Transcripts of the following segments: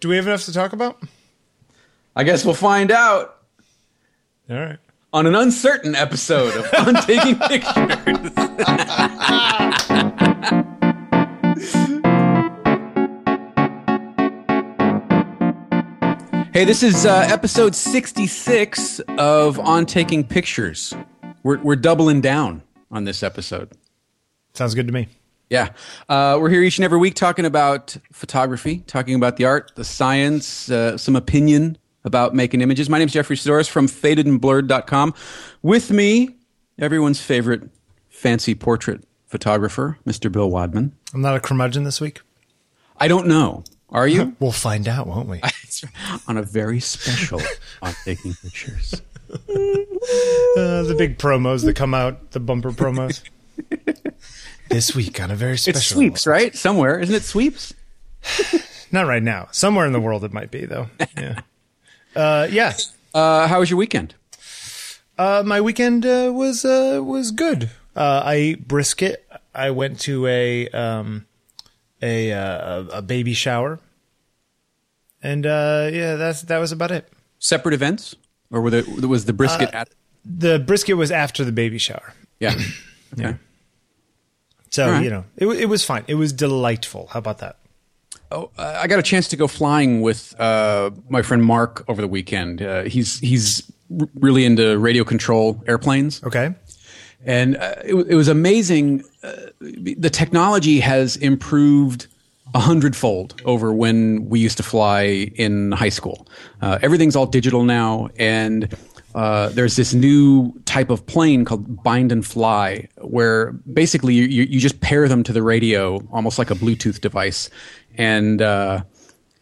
Do we have enough to talk about? I guess we'll find out All right. on an uncertain episode of On Taking Pictures. hey, this is uh, episode 66 of On Taking Pictures. We're, we're doubling down on this episode. Sounds good to me. Yeah. Uh, we're here each and every week talking about photography, talking about the art, the science, uh, some opinion about making images. My name is Jeffery Saddoris from fadedandblurred.com. With me, everyone's favorite fancy portrait photographer, Mr. Bill Wadman. I'm not a curmudgeon this week. I don't know. Are you? We'll find out, won't we? on a very special on taking pictures. Uh, the big promos that come out, the bumper promos. This week on a very special. It's sweeps, right? Somewhere. Isn't it sweeps? Not right now. Somewhere in the world it might be, though. Yeah. Uh, yeah. Uh, how was your weekend? Uh, my weekend uh, was uh, was good. Uh, I ate brisket. I went to a um, a uh, a baby shower, and uh, yeah, that's that was about it. Separate events? Or were the, was the brisket at. The brisket was after the baby shower, Yeah. Okay. So All right. you know it it was fine. It was delightful. How about that? Oh, uh, I got a chance to go flying with uh, my friend Mark over the weekend. Uh, he's he's r- really into radio control airplanes, Okay. and uh, it, it was amazing. Uh, the technology has improved a hundredfold over when we used to fly in high school. Uh, everything's all digital now, and uh, there's this new type of plane called bind and fly, where basically you, you, just pair them to the radio, almost like a Bluetooth device, and uh,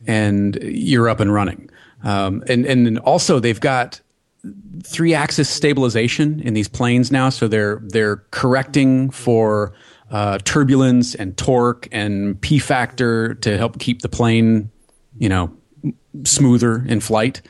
and you're up and running. Um, and and also they've got three axis stabilization in these planes now, so they're they're correcting for uh, turbulence and torque and p factor to help keep the plane, you know, smoother in flight.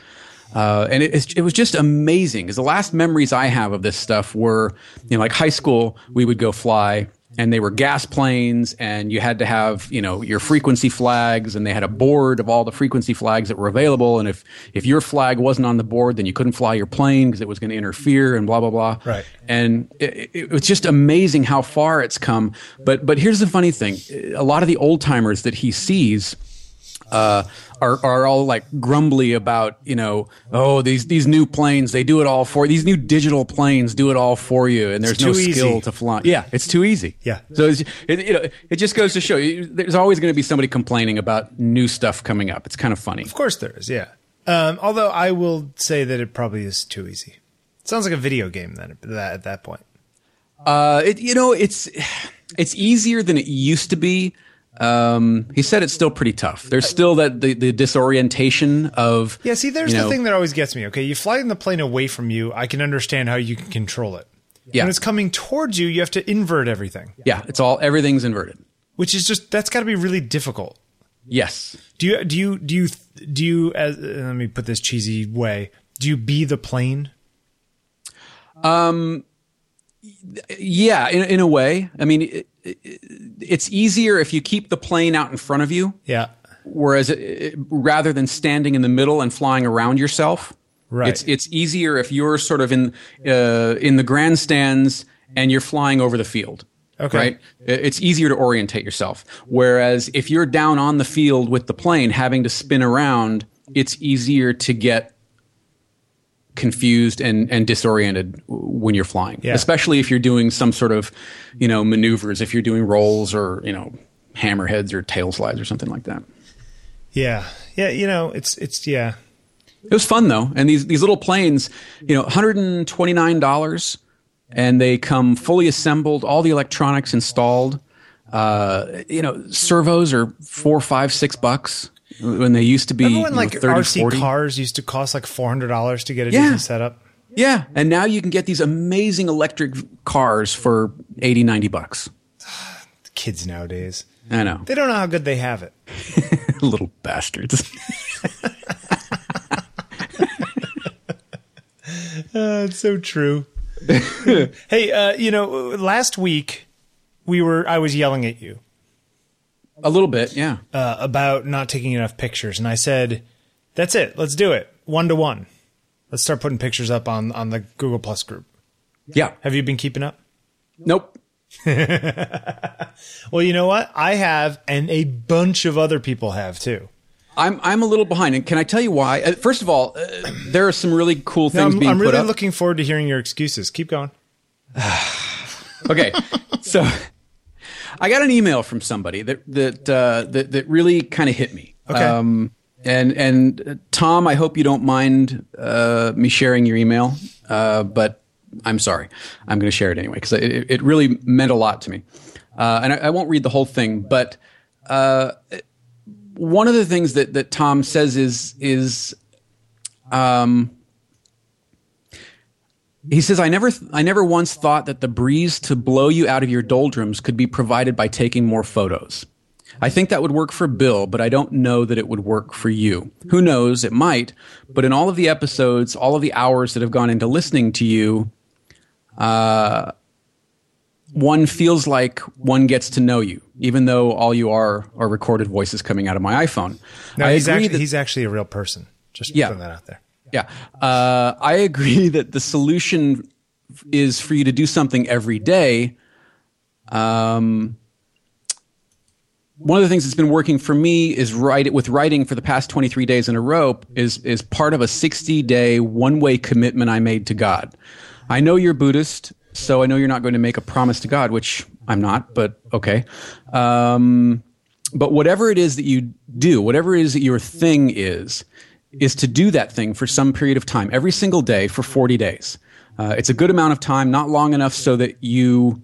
Uh, and it, it was just amazing because the last memories I have of this stuff were, you know, like high school, we would go fly and they were gas planes and you had to have, you know, your frequency flags and they had a board of all the frequency flags that were available. And if, if your flag wasn't on the board, then you couldn't fly your plane because it was going to interfere and blah, blah, blah. Right. And it, it, it was just amazing how far it's come. But, but here's the funny thing. A lot of the old timers that he sees, uh, are are all like grumbly about you know oh these these new planes they do it all for these new digital planes do it all for you and there's no too skill easy. to fly yeah it's too easy Yeah. so it's, it you know it just goes to show you there's always going to be somebody complaining about new stuff coming up it's kind of funny Of course there is. Yeah. Um, although I will say that it probably is too easy. It sounds like a video game then at that, at that point. Uh, it, you know, it's it's easier than it used to be. Um, he said it's still pretty tough. There's still that the, the disorientation of Yeah, see, there's you the thing that always gets me. Okay, you fly in the plane away from you. I can understand how you can control it. Yeah. When it's coming towards you, you have to invert everything, Yeah, it's all everything's inverted. which is just that's got to be really difficult. Yes. Do you do you do you do you? As, let me put this cheesy way. Do you be the plane? Um. Yeah, in, in a way. I mean, it's easier if you keep the plane out in front of you, Yeah. whereas it, it- rather than standing in the middle and flying around yourself. Right. It's it's easier if you're sort of in uh, in the grandstands and you're flying over the field. Okay. Right. It's easier to orientate yourself. Whereas if you're down on the field with the plane, having to spin around, it's easier to get confused and, and disoriented when you're flying, Yeah. especially if you're doing some sort of, you know, maneuvers, if you're doing rolls or, you know, hammerheads or tail slides or something like that. Yeah. Yeah. You know, it's it's yeah. It was fun though. And these, these little planes, you know, $129 and they come fully assembled, all the electronics installed. Uh, you know, servos are four, five, six bucks when they used to be Remember when you know, like 30, RC 40. cars used to cost like four hundred dollars to get a Yeah. decent setup? Yeah. And now you can get these amazing electric cars for 80, 90 bucks. Kids nowadays, I know. they don't know how good they have it. Little bastards. Uh, it's so true. hey, uh, you know, last week we were I was yelling at you. A little bit, yeah. uh, about not taking enough pictures, and I said, "That's it. Let's do it one to one. Let's start putting pictures up on on the Google Plus group." Yeah. Have you been keeping up? Nope. Well, you know what? I have, and a bunch of other people have too. I'm I'm a little behind, and can I tell you why? Uh, First of all, uh, there are some really cool No, things I'm, being I'm really up. looking forward to hearing your excuses. Keep going. okay, so I got an email from somebody that that uh, that, that really kind of hit me. Okay. Um, and and uh, Tom, I hope you don't mind uh, me sharing your email, uh, but I'm sorry. I'm going to share it anyway because it, it really meant a lot to me. Uh, and I, I won't read the whole thing, but uh, one of the things that that Tom says is is um, he says, I never, I never once thought that the breeze to blow you out of your doldrums could be provided by taking more photos. I think that would work for Bill, but I don't know that it would work for you. Who knows? It might. But in all of the episodes, all of the hours that have gone into listening to you, uh, one feels like one gets to know you, even though all you are are recorded voices coming out of my iPhone. No, I he's agree actually that- he's actually a real person. Just Yeah. putting that out there. Yeah. Uh, I agree that the solution is for you to do something every day. Um, one of the things that's been working for me is write it with writing for the past 23 days in a row is, is part of a 60 day one way commitment I made to God. I know you're Buddhist, so I know you're not going to make a promise to God, which I'm not, but okay. Um, but whatever it is that you do, whatever it is that your thing is, is to do that thing for some period of time, every single day for 40 days. Uh, it's a good amount of time, not long enough so that you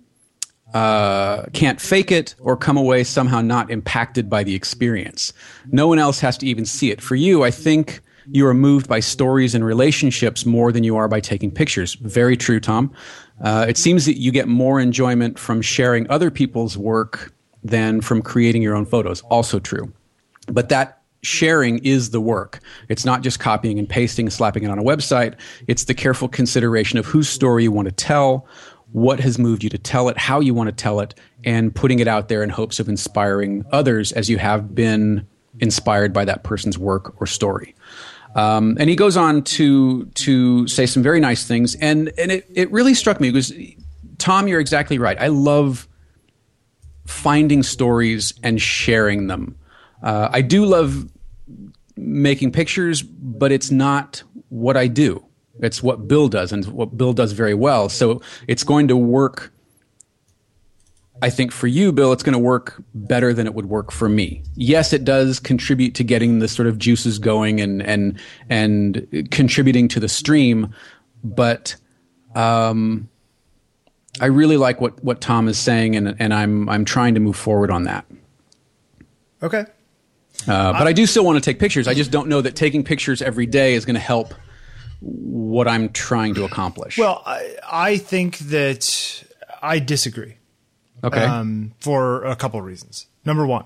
uh, can't fake it or come away somehow not impacted by the experience. No one else has to even see it. For you, I think you are moved by stories and relationships more than you are by taking pictures. Very true, Tom. Uh, it seems that you get more enjoyment from sharing other people's work than from creating your own photos. Also true. But that sharing is the work. It's not just copying and pasting and slapping it on a website. It's the careful consideration of whose story you want to tell, what has moved you to tell it, how you want to tell it, and putting it out there in hopes of inspiring others as you have been inspired by that person's work or story. Um, and he goes on to to say some very nice things, and and it, it really struck me because Tom, you're exactly right. I love finding stories and sharing them. Uh, I do love making pictures, but it's not what I do. It's what Bill does and what Bill does very well. So it's going to work. I think for you, Bill, it's going to work better than it would work for me. Yes, it does contribute to getting the sort of juices going and and and contributing to the stream, but um, I really like what what Tom is saying, and and I'm I'm trying to move forward on that. Okay. Uh, but I do still want to take pictures. I just don't know that taking pictures every day is going to help what I'm trying to accomplish. Well, I, I think that I disagree okay. um, for a couple of reasons. Number one,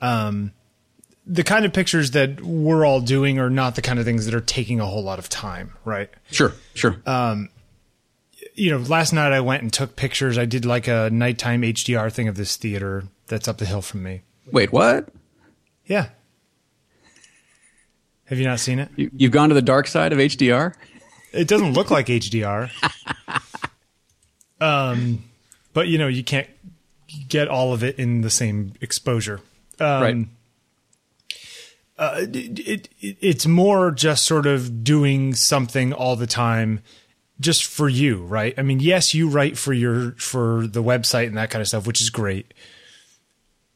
um, the kind of pictures that we're all doing are not the kind of things that are taking a whole lot of time, right? sure. Sure. you know, last night I went and took pictures. I did like a nighttime HDR thing of this theater that's up the hill from me. Wait, what? Yeah. Have you not seen it? You, you've gone to the dark side of HDR? It doesn't look like HDR. um, but you know, you can't get all of it in the same exposure. Um, right. uh, it, it it's more just sort of doing something all the time just for you right i mean yes you write for your for the website and that kind of stuff which is great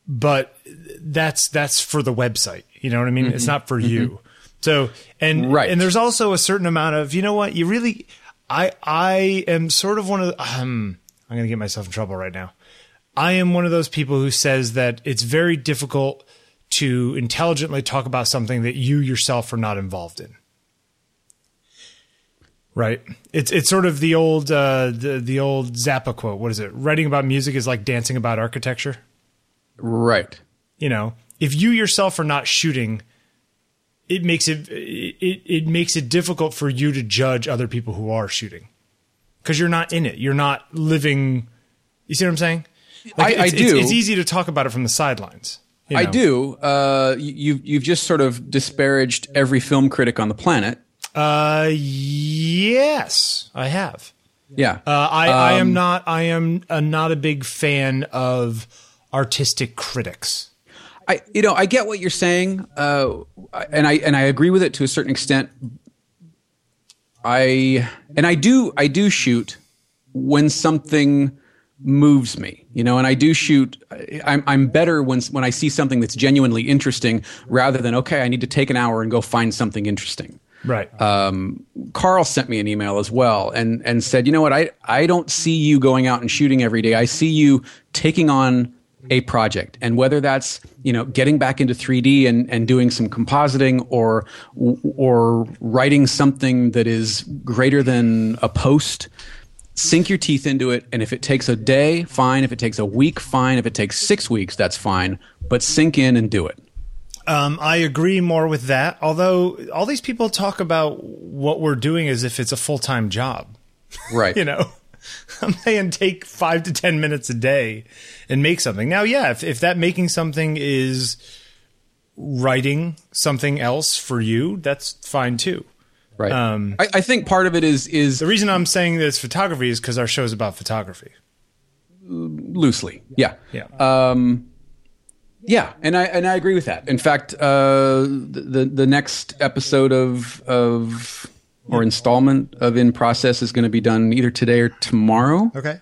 but that's that's for the website you know what i mean it's not for you so and Right. and there's also a certain amount of you know what you really i i am sort of one of the, um i'm gonna get myself in trouble right now I am one of those people who says that it's very difficult to intelligently talk about something that you yourself are not involved in. Right? It's it's sort of the old uh, the the old Zappa quote. What is it? Writing about music is like dancing about architecture. Right. You know, if you yourself are not shooting, it makes it it it makes it difficult for you to judge other people who are shooting because you're not in it. You're not living. You see what I'm saying? I- I it's, do. It's, it's easy to talk about it from the sidelines. You I do. Uh, you, you've just sort of disparaged every film critic on the planet. Uh, yes, I have. Yeah. Uh, I, I am Um, not. I am uh, not a big fan of artistic critics. I you know I get what you're saying, uh, and I and I agree with it to a certain extent. I and I do I do shoot when something moves me, you know, and I do shoot. I'm I'm better when when I see something that's genuinely interesting, rather than okay, I need to take an hour and go find something interesting. Right. Um, Carl sent me an email as well and and said, you know what, I I don't see you going out and shooting every day. I see you taking on a project, and whether that's you know getting back into 3D and and doing some compositing or or writing something that is greater than a post. Sink your teeth into it, and if it takes a day, fine. If it takes a week, fine. If it takes six weeks, that's fine. But sink in and do it. Um, I agree more with that. Although all these people talk about what we're doing as if it's a full time job. Right. You know, I'm saying take five to ten minutes a day and make something. Now, yeah, if if that making something is writing something else for you, that's fine too. Right. Um, I, I think part of it is is The reason I'm saying this photography is because our show is about photography. loosely. Yeah. Yeah. Um, yeah, and I and I agree with that. In fact, uh, the the next episode of of or installment of In Process is going to be done either today or tomorrow. okay.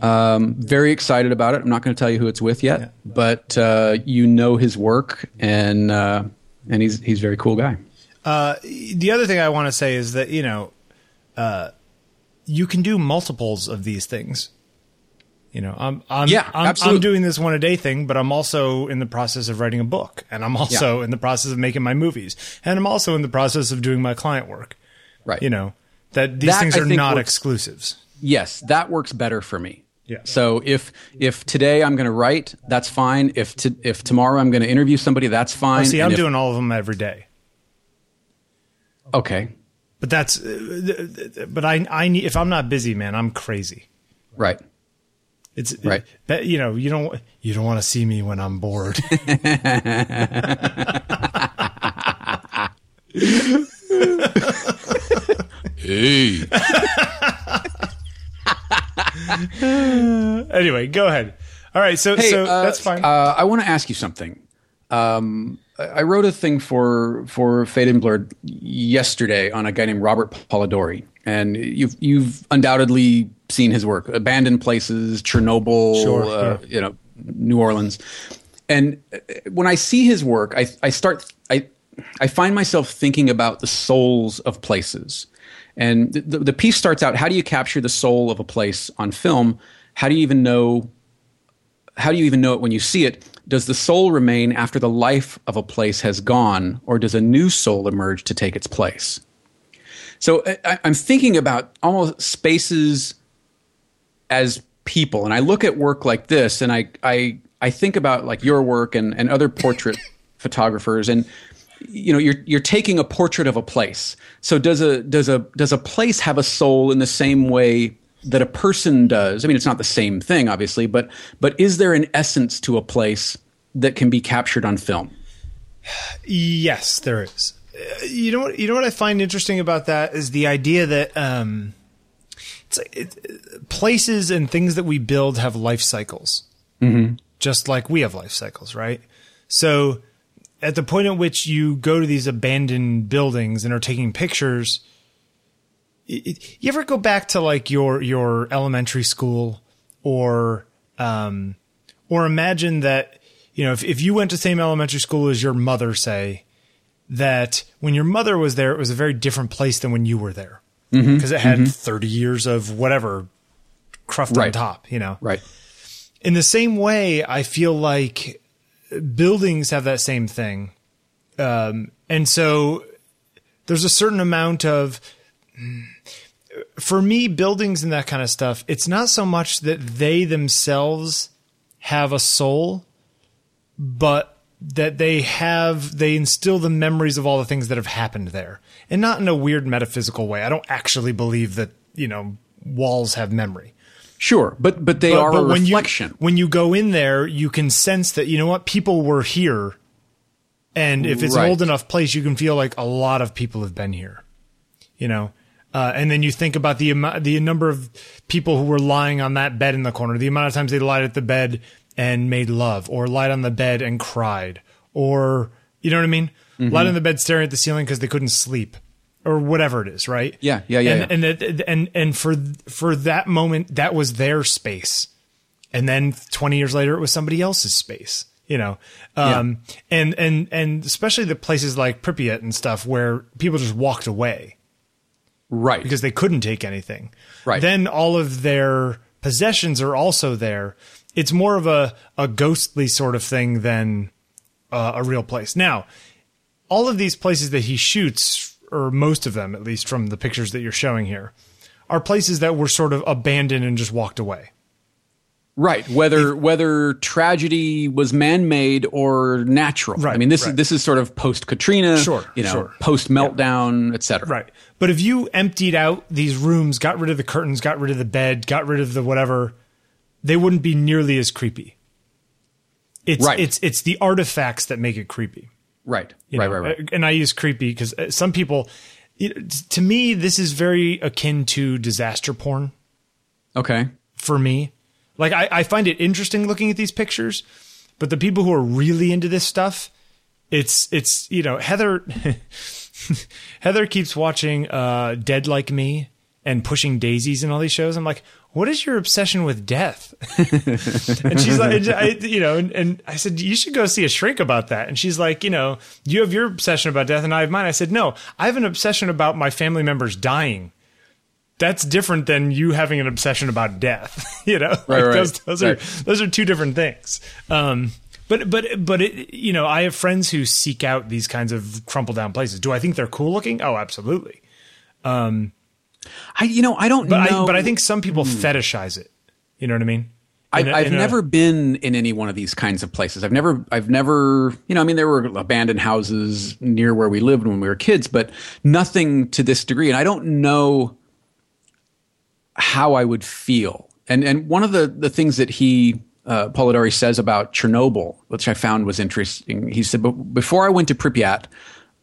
Um, very excited about it. I'm not going to tell you who it's with yet, but uh, you know his work, and uh, and he's he's a very cool guy. Uh, the other thing I want to say is that you know, uh, you can do multiples of these things. You know, I'm I'm Yeah, I'm. I'm doing this one a day thing, but I'm also in the process of writing a book, and I'm also in the process of making my movies, and I'm also in the process of doing my client work. Right. You know that these That, things are not works- exclusives. Yes, that works better for me. Yeah. So if if today I'm going to write, that's fine. If to, if tomorrow I'm going to interview somebody, that's fine. See, And I'm if- doing all of them every day. okay. But that's, uh, but I, I need, if I'm not busy, man, I'm crazy. Right. It's Right. But you know, you don't, you don't want to see me when I'm bored. Hey. anyway, go ahead. All right, so Hey, so uh, that's fine. Uh, I want to ask you something. Um, I I wrote a thing for for Faded and Blurred yesterday on a guy named Robert Polidori, and you've you've undoubtedly seen his work, Abandoned Places, Chernobyl, Sure, uh, you know, New Orleans. And uh, when I see his work, I I start I I find myself thinking about the souls of places. And the, the piece starts out: How do you capture the soul of a place on film? How do you even know how do you even know it when you see it? Does the soul remain after the life of a place has gone, or does a new soul emerge to take its place? So I, I'm thinking about almost spaces as people, and I look at work like this, and I I, I think about like your work and, and other portrait photographers, and you know you're you're taking a portrait of a place. So does a does a does a place have a soul in the same way that a person does? I mean, it's not the same thing, obviously, but but is there an essence to a place that can be captured on film? yes, there is. You know what? You know what I find interesting about that is the idea that um, it's it, places and things that we build have life cycles, mm-hmm. just like we have life cycles, right? So, at the point at which you go to these abandoned buildings and are taking pictures, it, you ever go back to like your your elementary school or um, or imagine that you know if, if you went to the same elementary school as your mother say that when your mother was there it was a very different place than when you were there. Because it had 30 years of whatever cruft on top you know? Right. in the same way, I feel like buildings have that same thing. Um, and so there's a certain amount of, for me, buildings and that kind of stuff, it's not so much that they themselves have a soul, but that they have, they instill the memories of all the things that have happened there. And not in a weird metaphysical way. I don't actually believe that, you know, walls have memory Sure, but but they But- are but a when reflection. You, when you go in there, you can sense that you know what people were here, and if it's Right. an old enough place, you can feel like a lot of people have been here. You know, uh, and then you think about the amount, the number of people who were lying on that bed in the corner, the amount of times they lied at the bed and made love, or lied on the bed and cried, or you know what I mean, Mm-hmm. lied on the bed staring at the ceiling because they couldn't sleep, or whatever it is, right? Yeah, yeah, yeah, And and and and, and for for that moment, that was their space. And then 20 years later it was somebody else's space you know? Um and and and especially the places like pripyat and stuff where people just walked away. Right. because they couldn't take anything. Right. then all of their possessions are also there. It's more of a a ghostly sort of thing than uh, a real place. Now all of these places that he shoots or most of them at least from the pictures that you're showing here are places that were sort of abandoned and just walked away Right. Whether whether tragedy was man made or natural. Right, I mean, this right. is this is sort of post Katrina. Sure, You know, sure. post meltdown, et cetera. Right. But if you emptied out these rooms, got rid of the curtains, got rid of the bed, got rid of the whatever, they wouldn't be nearly as creepy. It's Right. it's it's the artifacts that make it creepy. Right. you right. know? Right. Right. And I use creepy because some people, to me, this is very akin to disaster porn Okay. for me. Like I, I find it interesting looking at these pictures, but the people who are really into this stuff, it's it's you know Heather Heather keeps watching uh, Dead Like Me and Pushing Daisies and all these shows. I'm like, what is your obsession with death? and she's like, I, you know, and, and I said, you should go see a shrink about that. And she's like, you know, you have your obsession about death and I have mine. I said, no, I have an obsession about my family members dying that's different than you having an obsession about death. you know, Right, Like, right, those those right. are those are two different things. Um, but but but it, you know, I have friends who seek out these kinds of crumpled down places. Do I think they're cool looking? Oh, absolutely. I you know I don't But know. I but I think some people fetishize it. You know what I mean? I've, In a- I've a- never been in any one of these kinds of places. I've never, I've never, you know, I mean, there were abandoned houses near where we lived when we were kids, but nothing to this degree. And I don't know how I would feel. And and one of the the things that he uh, Polidori says about Chernobyl, which I found was interesting. He said, "But before I went to Pripyat,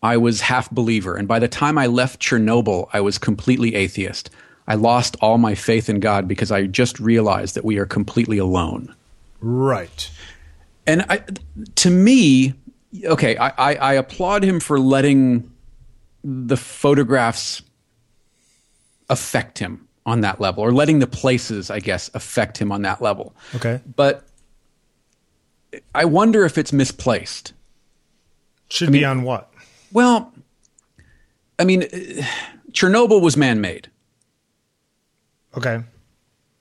I was half believer, and by the time I left Chernobyl, I was completely atheist. I lost all my faith in God because I just realized that we are completely alone." right. And I, to me, okay, I, I, I applaud him for letting the photographs affect him on that level, or letting the places, I guess, affect him on that level. Okay. But I wonder if it's misplaced. Should be on what? Well, I mean, eh, Chernobyl was man-made. Okay.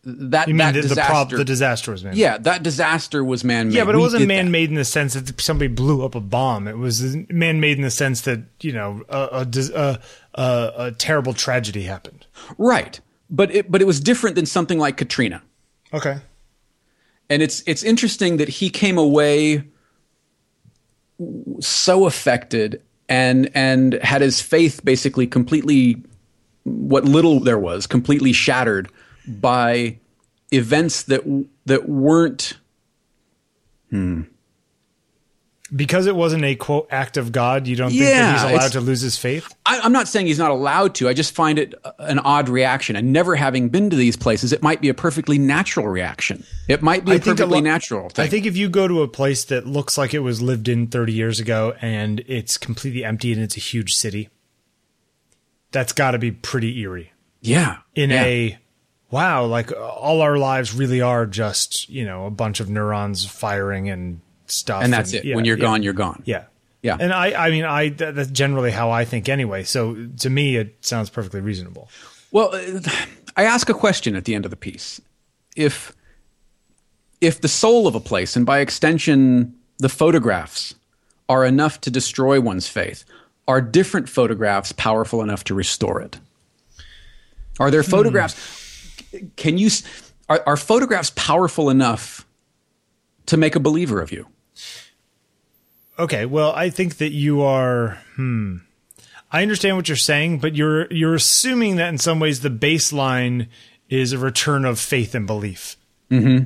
That You mean that the, the, disaster, prob- the disaster was man? yeah, that disaster was man-made. Yeah, but it We wasn't man-made in the sense that somebody blew up a bomb. It was man-made in the sense that you know a a, a, a, a terrible tragedy happened. right? But it but it was different than something like Katrina. Okay. and it's it's interesting that he came away so affected and and had his faith basically completely what little there was completely shattered by events that that weren't hmm, Because it wasn't a quote act of God, you don't think that he's allowed to lose his faith? I, I'm not saying he's not allowed to. I just find it an odd reaction. And never having been to these places, it might be a perfectly natural reaction. It might be a I a perfectly lo- natural thing. I think if you go to a place that looks like it was lived in 30 years ago and it's completely empty and it's a huge city, that's got to be pretty eerie. yeah. In yeah. a wow, like uh, all our lives really are just, you know, a bunch of neurons firing and stuff. and that's it. yeah, when you're yeah. gone, you're gone. Yeah. Yeah. And I, I mean, I, that, that's generally how I think anyway. So to me, it sounds perfectly reasonable. Well, uh, I ask a question at the end of the piece. If if the soul of a place, and by extension the photographs, are enough to destroy one's faith, are different photographs powerful enough to restore it? Are there photographs? Can you? Are, are photographs powerful enough to make a believer of you? Okay, well, I think that you are. Hmm. I understand what you're saying, but you're you're assuming that in some ways the baseline is a return of faith and belief. Mm-hmm.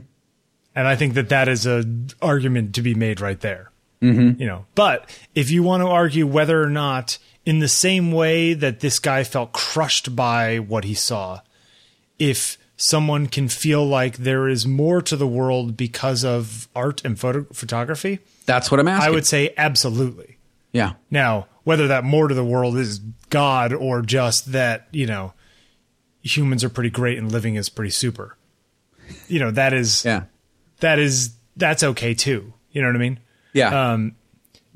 And I think that that is a argument to be made right there. Mm-hmm. You know, but if you want to argue whether or not, in the same way that this guy felt crushed by what he saw, if someone can feel like there is more to the world because of art and photo- photography, That's what I'm asking. I would say absolutely. Yeah. Now, whether that more to the world is God or just that, you know, humans are pretty great and living is pretty super. You know, that is Yeah. that is that's okay too. You know what I mean? Yeah. Um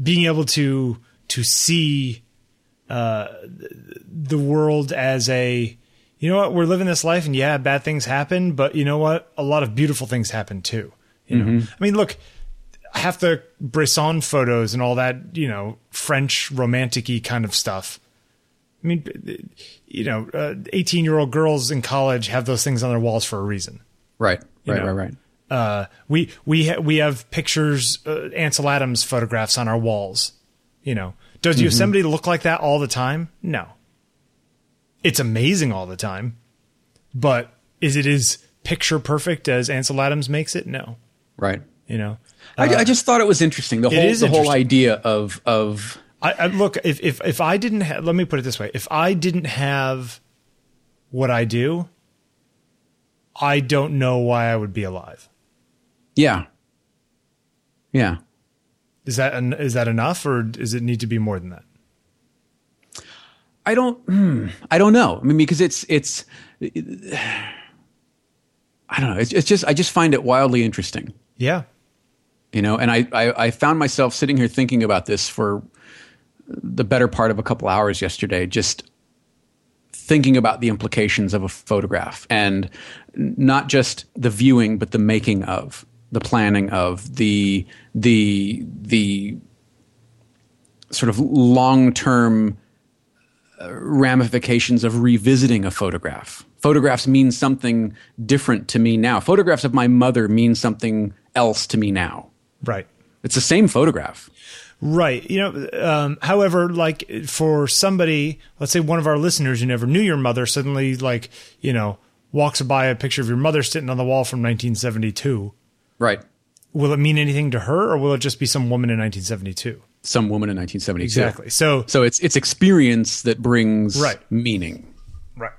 being able to to see uh the world as a you know what, we're living this life and yeah, bad things happen, but you know what? A lot of beautiful things happen too. You know. I mean, look, half the Bresson photos and all that, you know, French romantic-y kind of stuff. I mean, you know, eighteen-year-old girls in college have those things on their walls for a reason. right. Right. know. Right. Right. Uh, we we ha- we have pictures, uh, Ansel Adams photographs on our walls. You know, does Yosemite look like that all the time? No. It's amazing all the time, but is it as picture perfect as Ansel Adams makes it? No. Right. You know, I, I uh, just thought it was interesting. The whole the whole idea of of I, I look if if if I didn't ha- let me put it this way: if I didn't have what I do, I don't know why I would be alive. yeah. Yeah. Is that is that enough, or does it need to be more than that? I don't. Hmm, I don't know. I mean, because it's it's. I don't know. It's, it's just I just find it wildly interesting, Yeah, you know. And I, I I found myself sitting here thinking about this for the better part of a couple hours yesterday, just thinking about the implications of a photograph and not just the viewing, but the making of, the planning of, the the the sort of long term ramifications of revisiting a photograph. Photographs mean something different to me now. Photographs of my mother mean something else to me now. right. It's the same photograph. Right. You know, um, however, like for somebody, let's say one of our listeners who never knew your mother suddenly, like, you know, walks by a picture of your mother sitting on the wall from 1972. Right. Will it mean anything to her or will it just be some woman in 1972? Some woman in 1972. Exactly. So, So it's it's experience that brings Right. meaning. right.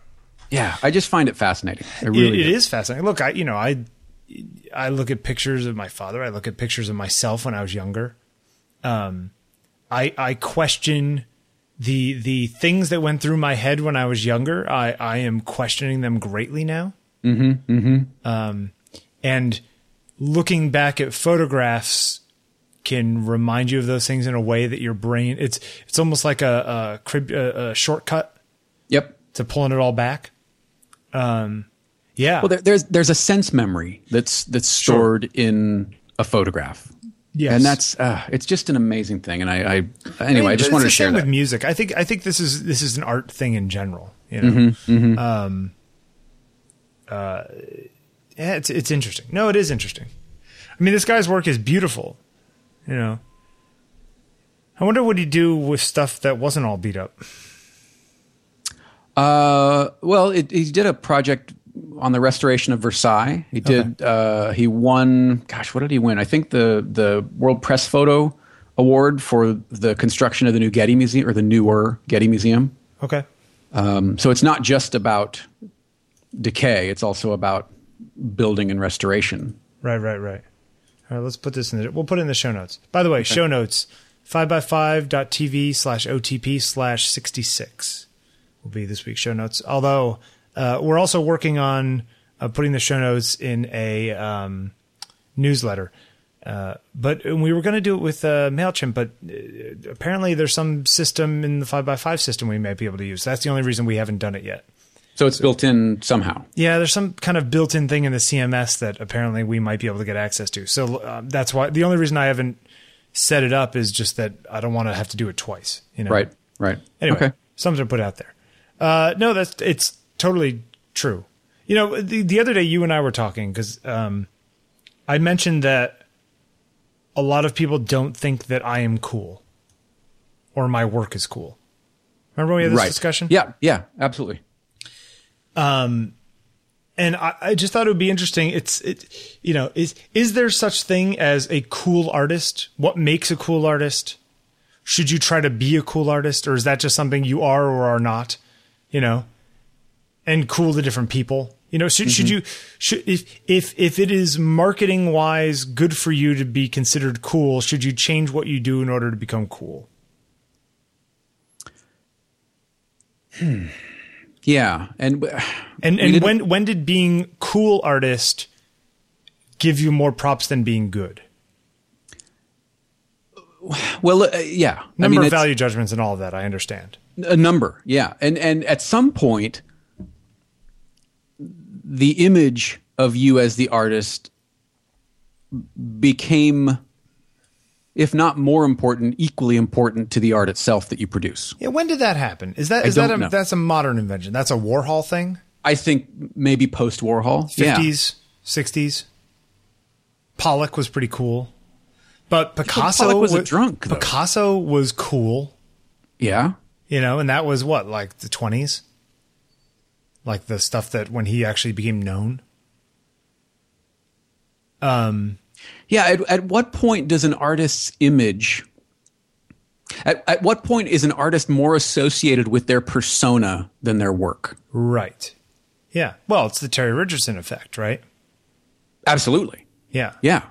Yeah, I just find it fascinating. I really it, it is fascinating. Look, I, you know, I, I look at pictures of my father. I look at pictures of myself when I was younger. Um, I, I question the, the things that went through my head when I was younger. I, I am questioning them greatly now. Mm-hmm. Mm-hmm. Um, and looking back at photographs can remind you of those things in a way that your brain, it's, it's almost like a, a, crib, a, a shortcut Yep. to pulling it all back. Um, yeah. Well, there, there's there's a sense memory that's that's stored in a photograph. Yes. and that's uh, it's just an amazing thing. And I, I anyway, I, mean, just it's wanted to share that. with music. I think I think this is this is an art thing in general. You know, Mm-hmm, Um, uh, yeah, it's it's interesting. No, it is interesting. I mean, this guy's work is beautiful. You know, I wonder what he'd do with stuff that wasn't all beat up. Uh, well, it, he did a project on the restoration of Versailles. He did. Uh, he won. Gosh, what did he win? I think the the World Press Photo Award for the construction of the new Getty Museum or the newer Getty Museum. Okay. Um, so it's not just about decay; it's also about building and restoration. Right, right, right. All right, let's put this in the, we'll put it in the show notes. By the way, show notes, 5x5.tv slash OTP slash 66 will be this week's show notes. Although, uh, we're also working on uh, putting the show notes in a um, newsletter. Uh, but we were going to do it with uh, MailChimp, but uh, apparently there's some system in the 5x5 system we might be able to use. That's the only reason we haven't done it yet. So it's built in somehow. Yeah, there's some kind of built-in thing in the CMS that apparently we might be able to get access to. So um, that's why the only reason I haven't set it up is just that I don't want to have to do it twice. You know, Right. Right. Anyway, Okay. something to put out there. Uh, no, that's it's totally true. You know, the the other day you and I were talking because um, I mentioned that a lot of people don't think that I am cool or my work is cool. Remember when we had this right. discussion? Yeah. Yeah. Absolutely. Um, and I, I just thought it would be interesting. It's it, you know, is is there such thing as a cool artist? What makes a cool artist? Should you try to be a cool artist, or is that just something you are or are not? You know, and cool to different people. You know, should should mm-hmm. you should if if if it is marketing wise good for you to be considered cool, should you change what you do in order to become cool? Hmm. Yeah, and And and when when did being cool artist give you more props than being good? well, uh, yeah, Number I mean, of value judgments and all of that, I understand. a number, yeah, and and at some point, the image of you as the artist became, if not more important, equally important to the art itself that you produce. Yeah, when did that happen? Is that is that a, know. that's a modern invention? That's a Warhol thing? I think maybe post Warhol. Fifties, sixties. Pollock was pretty cool, but Picasso Pollock was a drunk, though. Picasso was cool, yeah. you know, and that was what like the twenties, like the stuff that when he actually became known. Um, Yeah, at, at what point does an artist's image at, at what point is an artist more associated with their persona than their work? Right. Yeah. Well, it's the Terry Richardson effect, right? Absolutely. Yeah. Yeah.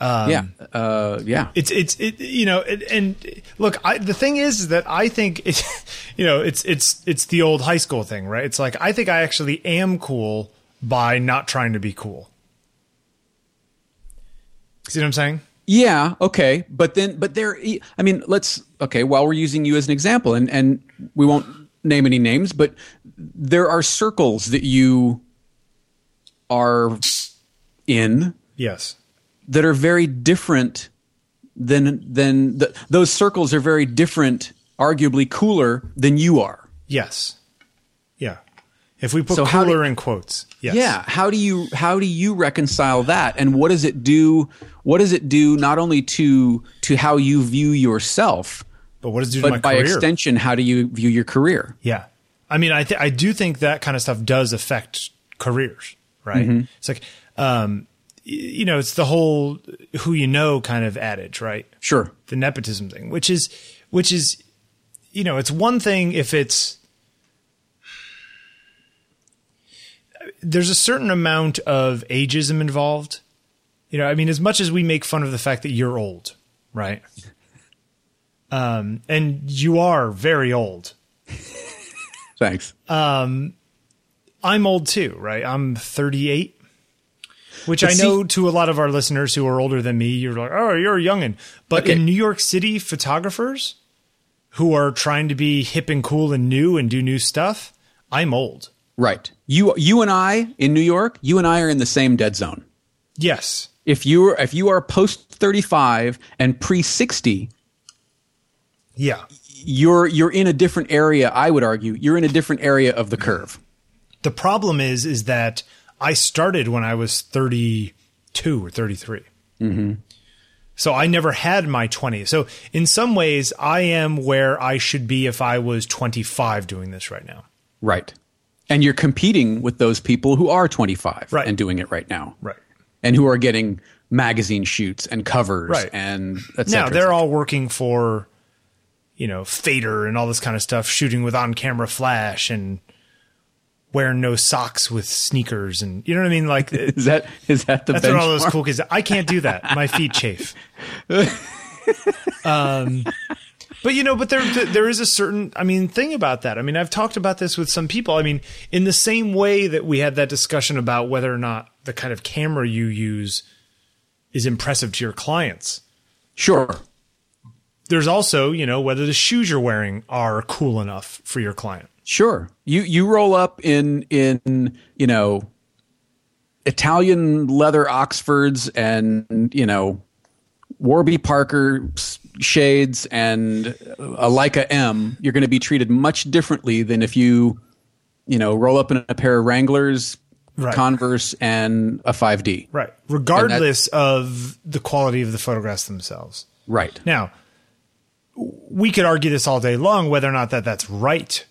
yeah. Uh, yeah. It's it's it you know it, and look I the thing is, is that I think it you know it's it's it's the old high school thing right it's like I think I actually am cool by not trying to be cool. See what I'm saying? Yeah, okay, but then, but there, I mean, let's okay. While we're using you as an example, and and we won't name any names, but there are circles that you are in Yes. that are very different than than the, those circles are very different, arguably cooler than you are. Yes. If we put So how do- cooler in quotes, yes. Yeah, how do you how do you reconcile that, and what does it do? What does it do not only to to how you view yourself, But what does it do to my but by career? extension, how do you view your career? Yeah. I mean, I th- I do think that kind of stuff does affect careers, right? It's like, um, you know, it's the whole who you know kind of adage, right? Sure. The nepotism thing, which is, which is, you know, it's one thing if it's, there's a certain amount of ageism involved. You know, I mean, as much as we make fun of the fact that you're old, right? Um, and you are very old. Thanks. Um, I'm old too, right? I'm 38, which But I see- know to a lot of our listeners who are older than me, you're like, oh, you're a youngin. But Okay. in New York City, photographers who are trying to be hip and cool and new and do new stuff, I'm old. right. You you and I in New York, you and I are in the same dead zone. Yes. If you if you are post thirty five and pre sixty, Yeah. you're you're in a different area. I would argue you're in a different area of the curve. The problem is, is that I started when I was 32 or 33. Mm-hmm. So I never had my 20s. So in some ways, I am where I should be if I was 25 doing this right now. Right. And you're competing with those people who are 25 Right. and doing it right now. Right. And who are getting magazine shoots and covers Right. and et now cetera, et they're cetera. all working for you know fader and all this kind of stuff shooting with on camera flash and wearing no socks with sneakers and you know what i mean like Is that is that the that's what all those cool kids i can't do that my feet chafe um but you know but there there is a certain i mean thing about that i mean i've talked about this with some people i mean in the same way that we had that discussion about whether or not the kind of camera you use is impressive to your clients Sure. there's also, you know, whether the shoes you're wearing are cool enough for your client. Sure. You you roll up in in you know Italian leather Oxfords and you know Warby Parker shades and uh, a Leica M. You're going to be treated much differently than if you you know roll up in a pair of Wranglers, Right. Converse, and a 5D. Right. Regardless of the quality of the photographs themselves. Right. Now, we could argue this all day long whether or not that that's right.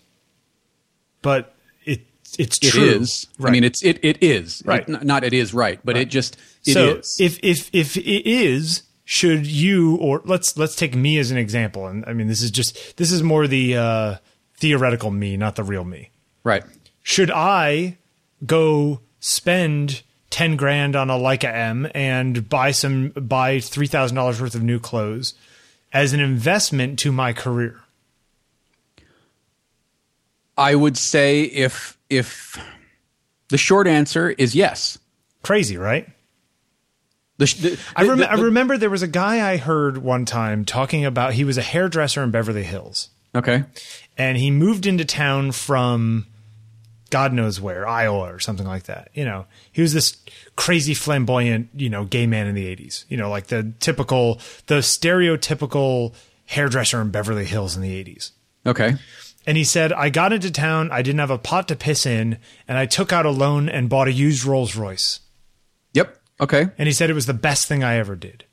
But it it's It true. is. I mean, it's it it is Right. It- not it is right, but it just it is. so if if if it is, should you or let's let's take me as an example, and I mean this is just this is more the uh, theoretical me, not the real me. right. Should I go spend ten grand on a Leica M and buy some buy three thousand dollars worth of new clothes as an investment to my career? I would say if if the short answer is yes. Crazy, right? The, sh- the, I, rem- the- I remember there was a guy I heard one time talking about he was a hairdresser in Beverly Hills. okay. and he moved into town from God knows where, Iowa or something like that. You know, he was this crazy flamboyant, you know, gay man in the 80s, you know, like the typical, the stereotypical hairdresser in Beverly Hills in the 80s. Okay. And he said, I got into town, I didn't have a pot to piss in, and I took out a loan and bought a used Rolls Royce. Okay. And he said it was the best thing I ever did.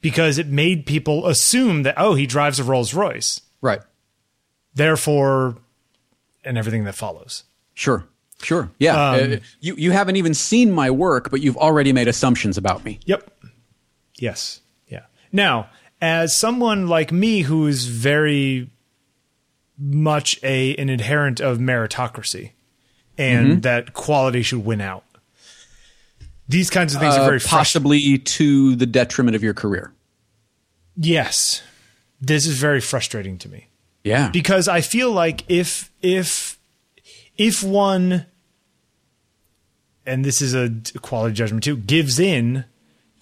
Because it made people assume that, oh, he drives a Rolls Royce. Right. Therefore, and everything that follows. Sure. Sure. Yeah. Um, Uh, you you haven't even seen my work, but you've already made assumptions about me. Yep. Yes. Yeah. Now, as someone like me who is very much a an adherent of meritocracy and Mm-hmm. that quality should win out. These kinds of things are Uh, very frustrating. possibly to the detriment of your career. Yes. This is very frustrating to me. Yeah. because I feel like if if if one and this is a quality judgment too gives in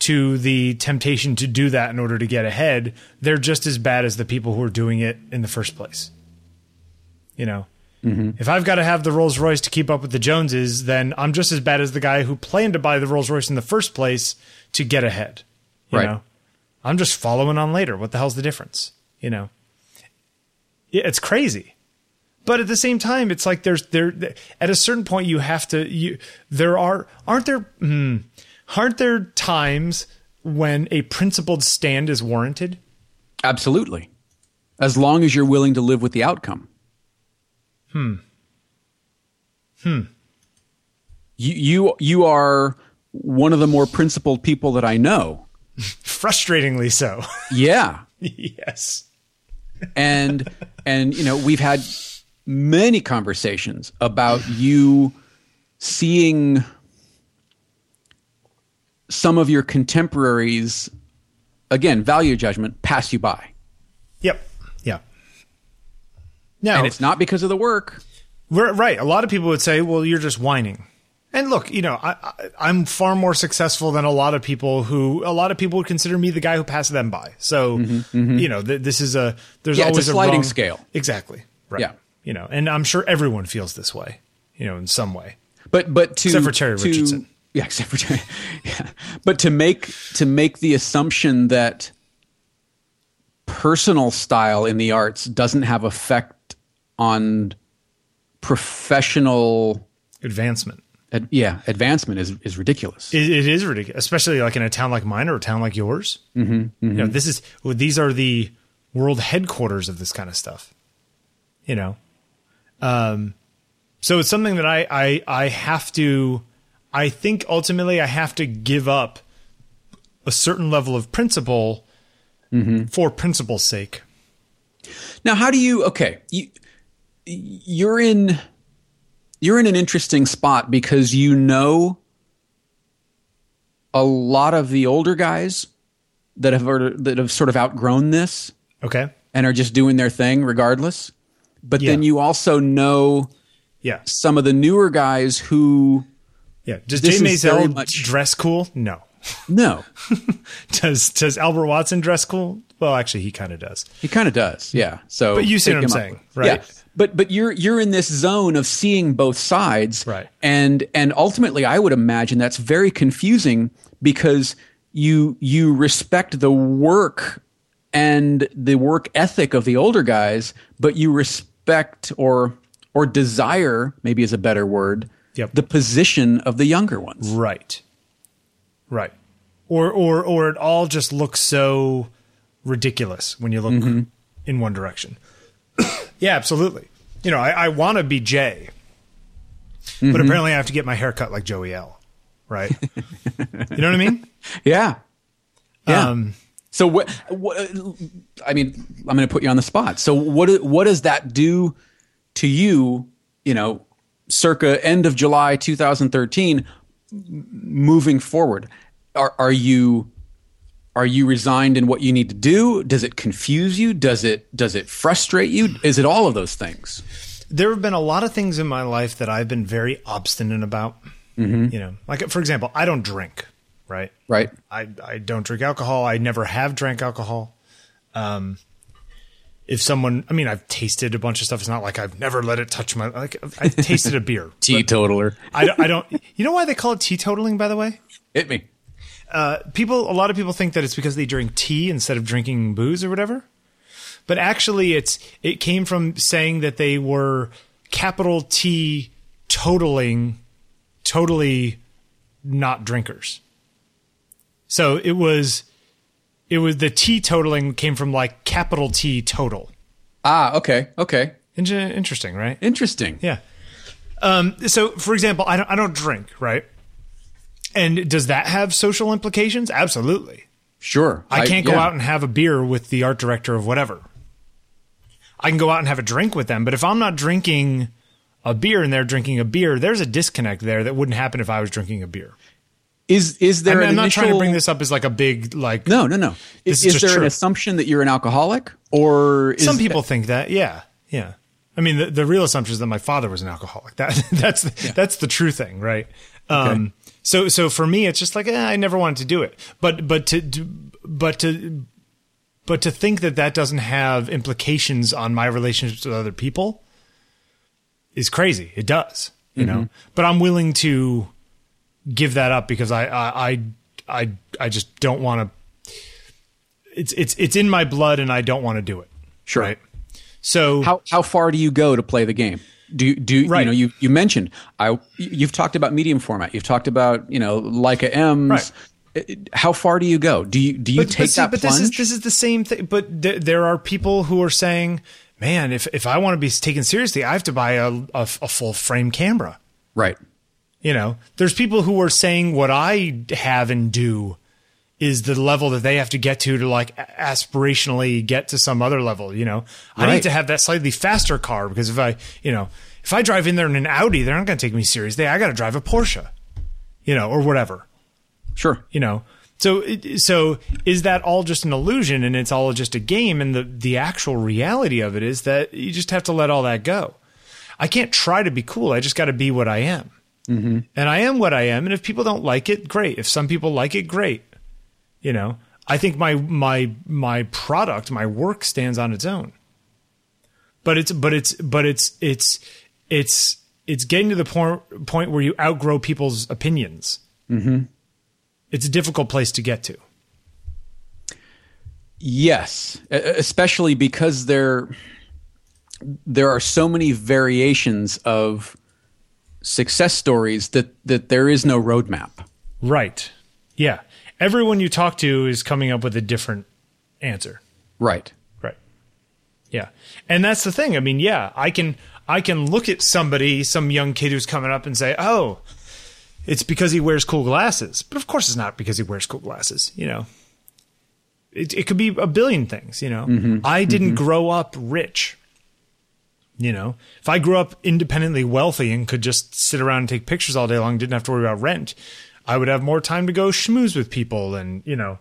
to the temptation to do that in order to get ahead, they're just as bad as the people who are doing it in the first place. You know, if I've got to have the Rolls Royce to keep up with the Joneses, then I'm just as bad as the guy who planned to buy the Rolls Royce in the first place to get ahead. You Right. know, I'm just following on later. What the hell's the difference? You know, yeah, it's crazy. But at the same time, it's like there's there at a certain point you have to you there are aren't there hmm, aren't there times when a principled stand is warranted? Absolutely. As long as you're willing to live with the outcome. Hmm. Hmm. You you you are one of the more principled people that I know. Frustratingly so. Yeah. yes. and and you know we've had many conversations about you seeing some of your contemporaries again value judgment pass you by Yep. Now and it's not because of the work We're, right. A lot of people would say, well, you're just whining. And look, you know, I, I'm far more successful than a lot of people who, a lot of people would consider me the guy who passed them by. So, you know, th- this is a, there's Mm-hmm, Yeah, always a sliding wrong- scale. Exactly. Right. Yeah. You know, and I'm sure everyone feels this way, you know, in some way. but but to Except for Terry to- Richardson. yeah except for Terry yeah but to make to make the assumption that personal style in the arts doesn't have effect on professional Advancement. ad, yeah advancement is is ridiculous It, it is ridiculous, especially like in a town like mine or a town like yours. Mm-hmm, You know, this is well, these are the world headquarters of this kind of stuff. You know, um, so it's something that I I I have to. I think ultimately I have to give up a certain level of principle for principle's sake. Now, how do you? Okay, you you're in you're in an interesting spot because you know a lot of the older guys that have that have sort of outgrown this Okay. and are just doing their thing regardless. But then you also know Yeah. some of the newer guys who Yeah. Does Jay Maisel much- dress cool? No. no, Does Does Albert Watson dress cool? Well, actually, he kind of does. he kind of does. Yeah. So, But you see what I'm saying, right? Yeah. But but you're you're in this zone of seeing both sides, Right. And and ultimately, I would imagine that's very confusing because you you respect the work and the work ethic of the older guys, but you respect or or desire maybe is a better word Yep. the position of the younger ones. Right. Right. Or or or it all just looks so ridiculous when you look Mm-hmm. in one direction. yeah, absolutely. you know, I, I want to be Jay, Mm-hmm. but apparently I have to get my hair cut like Joey L. Right? you know what I mean? Yeah. Yeah. Um, So what? What? I mean, I'm going to put you on the spot. So what? What does that do to you? You know, circa end of July 2013, moving forward, are are you are you resigned in what you need to do? Does it confuse you? Does it does it frustrate you? Is it all of those things? there have been a lot of things in my life that I've been very obstinate about. Mm-hmm. You know, like for example, I don't drink. Right? Right. I I don't drink alcohol. I never have drank alcohol. Um, if someone, I mean, I've tasted a bunch of stuff. It's not like I've never let it touch my. Like I've tasted a beer. Teetotaler. I don't, I don't. You know why they call it teetotaling? By the way, Hit me. Uh, people. A lot of people think that it's because they drink tea instead of drinking booze or whatever. But actually, it's it came from saying that they were capital T totaling, totally not drinkers. So it was, it was the T totaling came from like capital T total. Ah. Okay. Okay. Inter- Interesting, right? Interesting. Yeah. Um, so, for example, I don't, I don't drink, right? And does that have social implications? Absolutely. Sure. I can't go yeah. out and have a beer with the art director of whatever. I can go out and have a drink with them, but if I'm not drinking a beer and they're drinking a beer, there's a disconnect there that wouldn't happen if I was drinking a beer. Is is I there? mean, an I'm not trying to bring this up as like a big like. No, no, no. Is, is is there an assumption that you're an alcoholic, or is Some people think that, yeah, yeah. I mean, the, the real assumption is that my father was an alcoholic. That that's that's the true thing, right? Um, so so for me, it's just like eh, I never wanted to do it, but but to but to but to think that that doesn't have implications on my relationships with other people is crazy. It does, you know. But I'm willing to give that up because I I I I, I just don't want to. It's it's it's in my blood, and I don't want to do it. Sure. Right. So how how far do you go to play the game? Do you, do you- Right. you know you you mentioned I you've talked about medium format. You've talked about you know Leica M's. Right. It- How far do you go? Do you do you but, take but see, that but plunge? this is this is the same thing. But th- there are people who are saying, "Man, if if I want to be taken seriously, I have to buy a, a, a full frame camera." right. You know, there's people who are saying what I have and do is the level that they have to get to to like aspirationally get to some other level. You know, I need to have that slightly faster car because if I, you know, if I drive in there in an Audi, they're not going to take me seriously. I got to drive a Porsche, you know, or whatever. Sure. you know so so is that all just an illusion and it's all just a game and the the actual reality of it is that you just have to let all that go i can't try to be cool i just got to be what i am mm-hmm. and i am what i am and if people don't like it great if some people like it great you know i think my my my product my work stands on its own but it's but it's but it's it's it's it's getting to the point point where you outgrow people's opinions mm-hmm. it's a difficult place to get to. Yes, especially because there there are so many variations of success stories that that there is no roadmap. Right. Yeah. Everyone you talk to is coming up with a different answer. Right. Right. Yeah. And that's the thing. I mean, yeah, I can I can look at somebody, some young kid who's coming up and say, "Oh, it's because he wears cool glasses." But of course it's not because he wears cool glasses, you know. It it could be a billion things, you know. Mm-hmm. I didn't mm-hmm. grow up rich. You know, if I grew up independently wealthy and could just sit around and take pictures all day long, didn't have to worry about rent, I would have more time to go schmooze with people and, you know,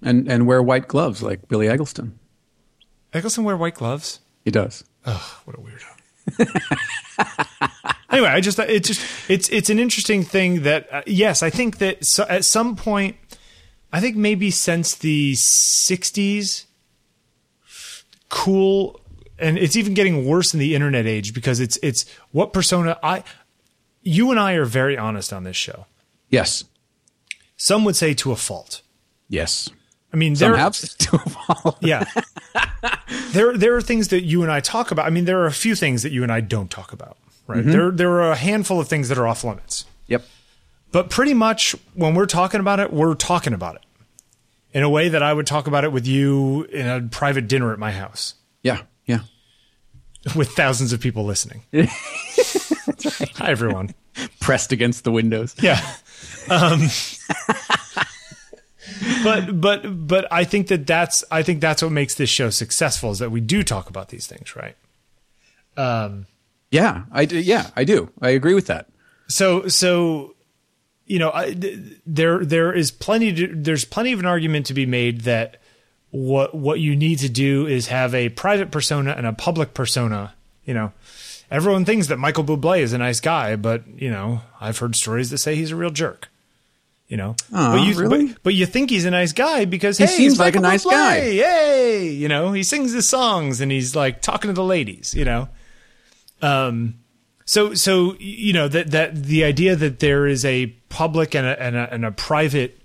And and wear white gloves like Billy Eggleston. Eccleston wear white gloves. He does. Oh, what a weirdo. anyway, I just it's just it's it's an interesting thing that uh, yes, I think that so, at some point, I think maybe since the '60s, cool, and it's even getting worse in the internet age because it's it's what persona I. You and I are very honest on this show. Yes. Some would say to a fault. Yes. I mean, Some there, have to evolve. yeah. there there are things that you and I talk about. I mean, there are a few things that you and I don't talk about, right? Mm-hmm. There there are a handful of things that are off limits. Yep. But pretty much when we're talking about it, we're talking about it in a way that I would talk about it with you in a private dinner at my house. Yeah. Yeah. with thousands of people listening. Hi, everyone. Pressed against the windows. Yeah. Um, but but but I think that that's I think that's what makes this show successful is that we do talk about these things, right? Um, Yeah, I do. Yeah, I do. I agree with that. so so you know I, there there is plenty to, there's plenty of an argument to be made that what what you need to do is have a private persona and a public persona you know everyone thinks that Michael Bublé is a nice guy but you know I've heard stories that say he's a real jerk you know but you really? but, but you think he's a nice guy because He hey, seems he's like a nice Bublé, guy. Yay! You know, he sings his songs and he's like talking to the ladies, you know. Um so so you know that that the idea that there is a public and a and a, and a private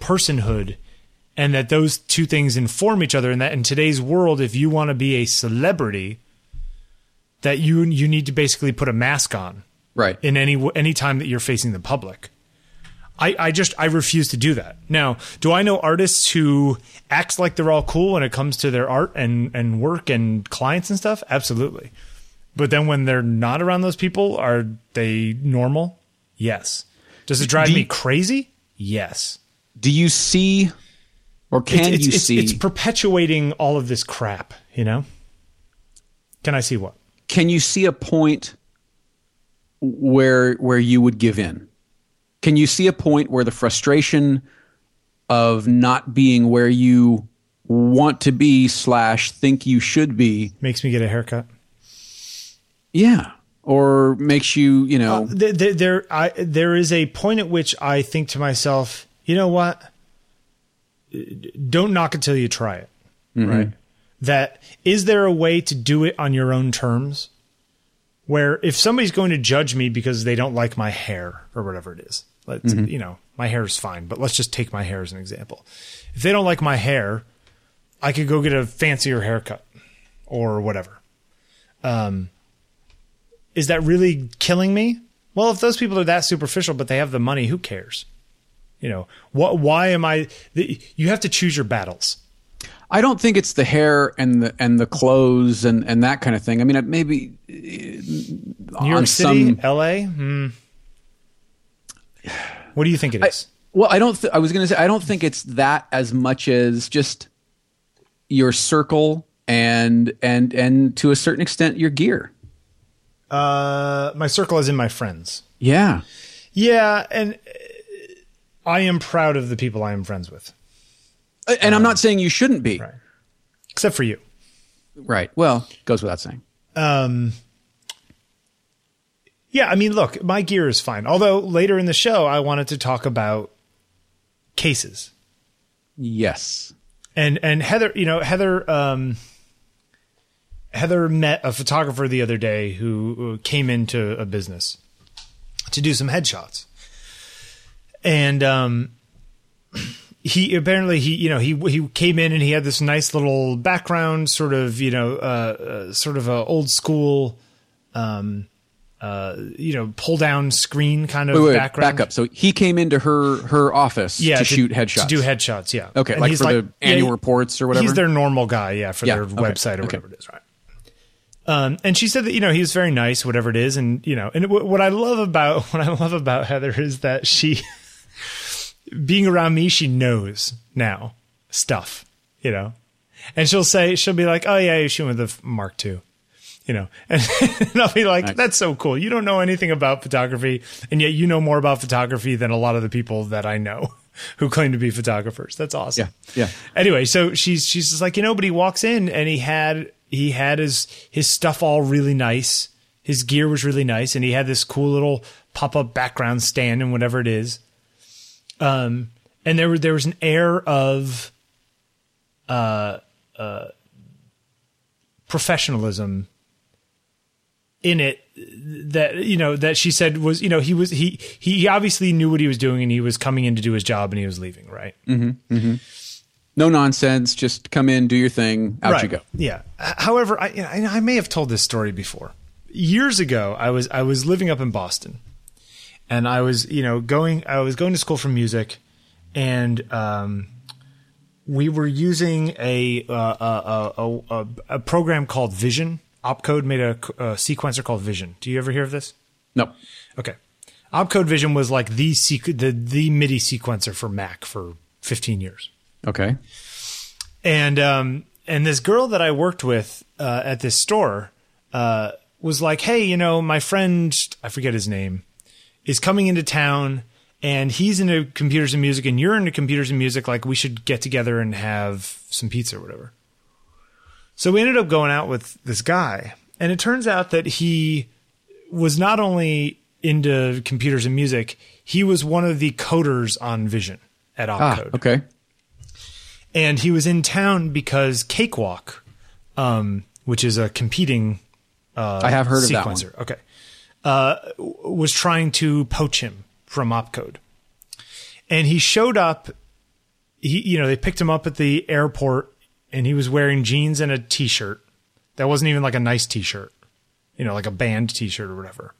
personhood and that those two things inform each other and that in today's world if you want to be a celebrity that you you need to basically put a mask on Right. in any any time that you're facing the public. I, I just I refuse to do that. Now, do I know artists who act like they're all cool when it comes to their art and and work and clients and stuff? Absolutely. But then when they're not around those people, are they normal? Yes. Does it drive Do me crazy? Yes. do you see, or can it's, you it's, see? it's perpetuating all of this crap, you know? Can I see what? Can you see a point where where you would give in? Can you see a point where the frustration of not being where you want to be slash think you should be, Makes me get a haircut. yeah, or makes you you know uh, there, there, there, I, there is a point at which I think to myself, you know what? Don't knock it till you try it. Mm-hmm. Right. That is there a way to do it on your own terms? Where if somebody's going to judge me because they don't like my hair or whatever it is, let's, you know, my hair is fine, but let's just take my hair as an example. If they don't like my hair, I could go get a fancier haircut or whatever. Um, is that really killing me? Well, if those people are that superficial, but they have the money, who cares? You know, what? Why am I? The, you have to choose your battles. I don't think it's the hair and the and the clothes and and that kind of thing. I mean, maybe New York City, L.A. Hmm. What do you think it is? Well, I don't. Th- I was going to say I don't think it's that as much as just your circle and and and to a certain extent your gear. uh, my circle is in my friends. Yeah. Yeah, and uh, I am proud of the people I am friends with, And I'm not saying you shouldn't be. Right. except for you. Right. Well, goes without saying. Um, yeah, I mean, look, my gear is fine. Although later in the show, I wanted to talk about cases. Yes. and and Heather, you know, Heather, um, Heather met a photographer the other day who uh, came into a business to do some headshots, and um, he apparently he you know he he came in and he had this nice little background, sort of you know, uh, uh, sort of a old school. Um, uh, you know, pull down screen kind of Wait, wait, background. back up. So he came into her her office yeah, to, shoot headshots. To do headshots, yeah. Okay, And like he's for the annual he- reports or whatever. He's their normal guy, yeah, for Yeah, their okay, website or okay. whatever it is, right? Um, and she said that you know he was very nice, whatever it is, and you know, and what I love about what I love about Heather is that she, being around me, she knows now stuff, you know, and she'll say she'll be like, oh yeah, you're shooting with the Mark II. You know, and, and I'll be like, Nice. "That's so cool! You don't know anything about photography, and yet you know more about photography than a lot of the people that I know who claim to be photographers. That's awesome." Yeah, yeah. anyway, so she's she's just like, you know, but he walks in and he had he had his his stuff all really nice. His gear was really nice, and he had this cool little pop up background stand and whatever it is. Um, and there were there was an air of uh uh professionalism in it that you know that she said was you know he was he he obviously knew what he was doing and he was coming in to do his job and he was leaving right no nonsense. Just come in, do your thing, out you go. Yeah. However, I, I I may have told this story before. Years ago, I was I was living up in Boston, and I was you know going I was going to school for music, and um, we were using a uh, a, a, a, a program called Vision Opcode made a, a sequencer called Vision. Do you ever hear of this? No. Okay. Opcode Vision was like the sequ- the the MIDI sequencer for Mac for 15 years. Okay. And um and this girl that I worked with uh, at this store uh, was like, "Hey, you know, my friend, I forget his name, is coming into town, and he's into computers and music, and you're into computers and music. Like, we should get together and have some pizza or whatever." So we ended up going out with this guy, and it turns out that he was not only into computers and music, he was one of the coders on Vision at opcode Ah, Opcode okay. and he was in town because Cakewalk, um, which is a competing I have heard of that one. sequencer, okay, uh, was trying to poach him from Opcode, and he showed up. He, you know, they picked him up at the airport, and he was wearing jeans and a t-shirt that wasn't even like a nice t-shirt, you know, like a band t-shirt or whatever.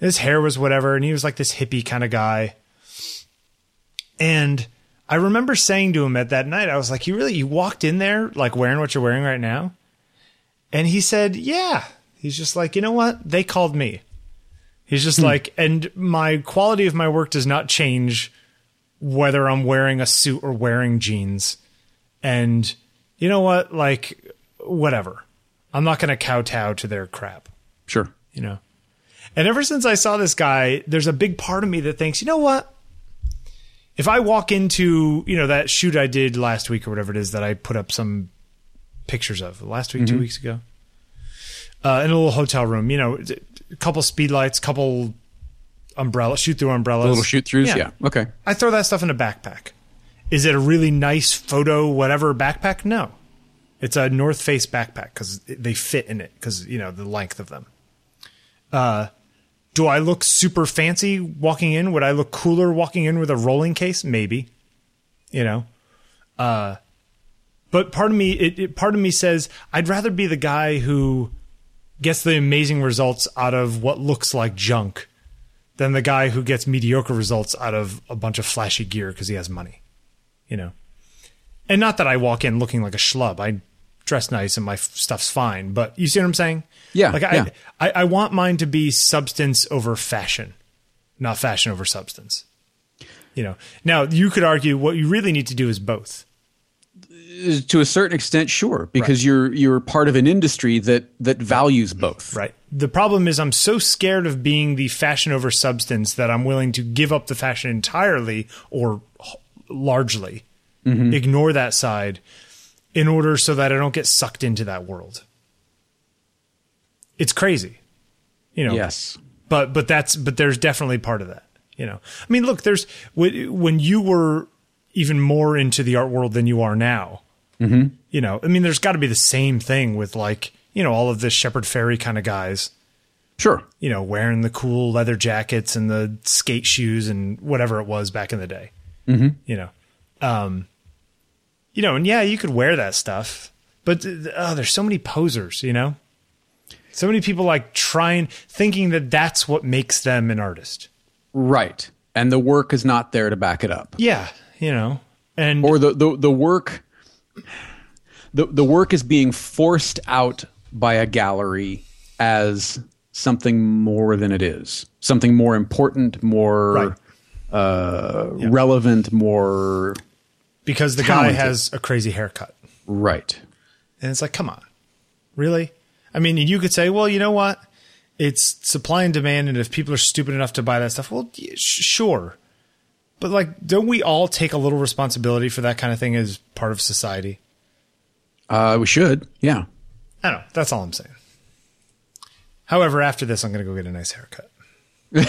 His hair was whatever, and he was like this hippie kind of guy. And I remember saying to him at that night, I was like, "You really you walked in there like wearing what you're wearing right now?" And he said, "Yeah." He's just like, "You know what? They called me." He's just like, and my quality of my work does not change whether I'm wearing a suit or wearing jeans. And you know what? Like, whatever. I'm not going to kowtow to their crap Sure. you know. And ever since I saw this guy, there's a big part of me that thinks, you know what? If I walk into, you know, that shoot I did last week or whatever it is that I put up some pictures of last week, two weeks ago, uh, in a little hotel room, you know, a couple speed lights, couple umbrella, shoot through umbrellas, Little shoot throughs. Yeah. Okay. I throw that stuff in a backpack. Is it a really nice photo, whatever backpack? No. It's a North Face backpack because they fit in it because, you know, the length of them. Uh, do I look super fancy walking in? Would I look cooler walking in with a rolling case? Maybe. You know? Uh, but part of me, it, it, part of me says I'd rather be the guy who gets the amazing results out of what looks like junk than the guy who gets mediocre results out of a bunch of flashy gear because he has money, you know. And not that I walk in looking like a schlub. I dress nice and my stuff's fine, but you see what I'm saying? Yeah, Like yeah. I, I, I want mine to be substance over fashion, not fashion over substance. You know. Now you could argue what you really need to do is both. To a certain extent, sure, because you're you're part of an industry that that values both. Right. The problem is I'm so scared of being the fashion over substance that I'm willing to give up the fashion entirely or h- largely mm-hmm. ignore that side in order so that I don't get sucked into that world. It's crazy. You know. Yes. But but that's but there's definitely part of that, you know. I mean, look, there's when you were even more into the art world than you are now. Mm-hmm. You know, I mean, there's got to be the same thing with like you know all of the Shepard Fairey kind of guys. Sure. You know, wearing the cool leather jackets and the skate shoes and whatever it was back in the day. Mm-hmm. You know, um, you know, and yeah, you could wear that stuff, but oh, there's so many posers. You know, so many people like trying thinking that that's what makes them an artist. Right. And the work is not there to back it up. Yeah, you know, and Or the the, the work the the work is being forced out by a gallery as something more than it is. Something more important, more Right. uh, relevant, more because the talented. guy has a crazy haircut, right. and it's like, come on, really? I mean, you could say, well, you know what? It's supply and demand, and if people are stupid enough to buy that stuff, well, sure. But like, don't we all take a little responsibility for that kind of thing as part of society? Uh, we should. Yeah. I don't know. That's all I'm saying. However, after this, I'm going to go get a nice haircut.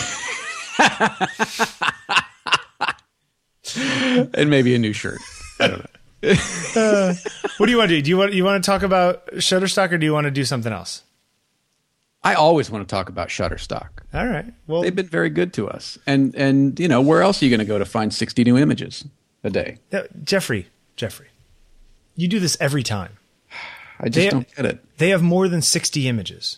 And maybe a new shirt. I don't know. What do you want to do? Do you want you want to talk about Shutterstock, or do you want to do something else? I always want to talk about Shutterstock. All right. Well, They've been very good to us. And and you know, where else are you going to go to find 60 new images a day? uh, Jeffrey, Jeffrey, you do this every time. I just They- don't get it. They have more than 60 images.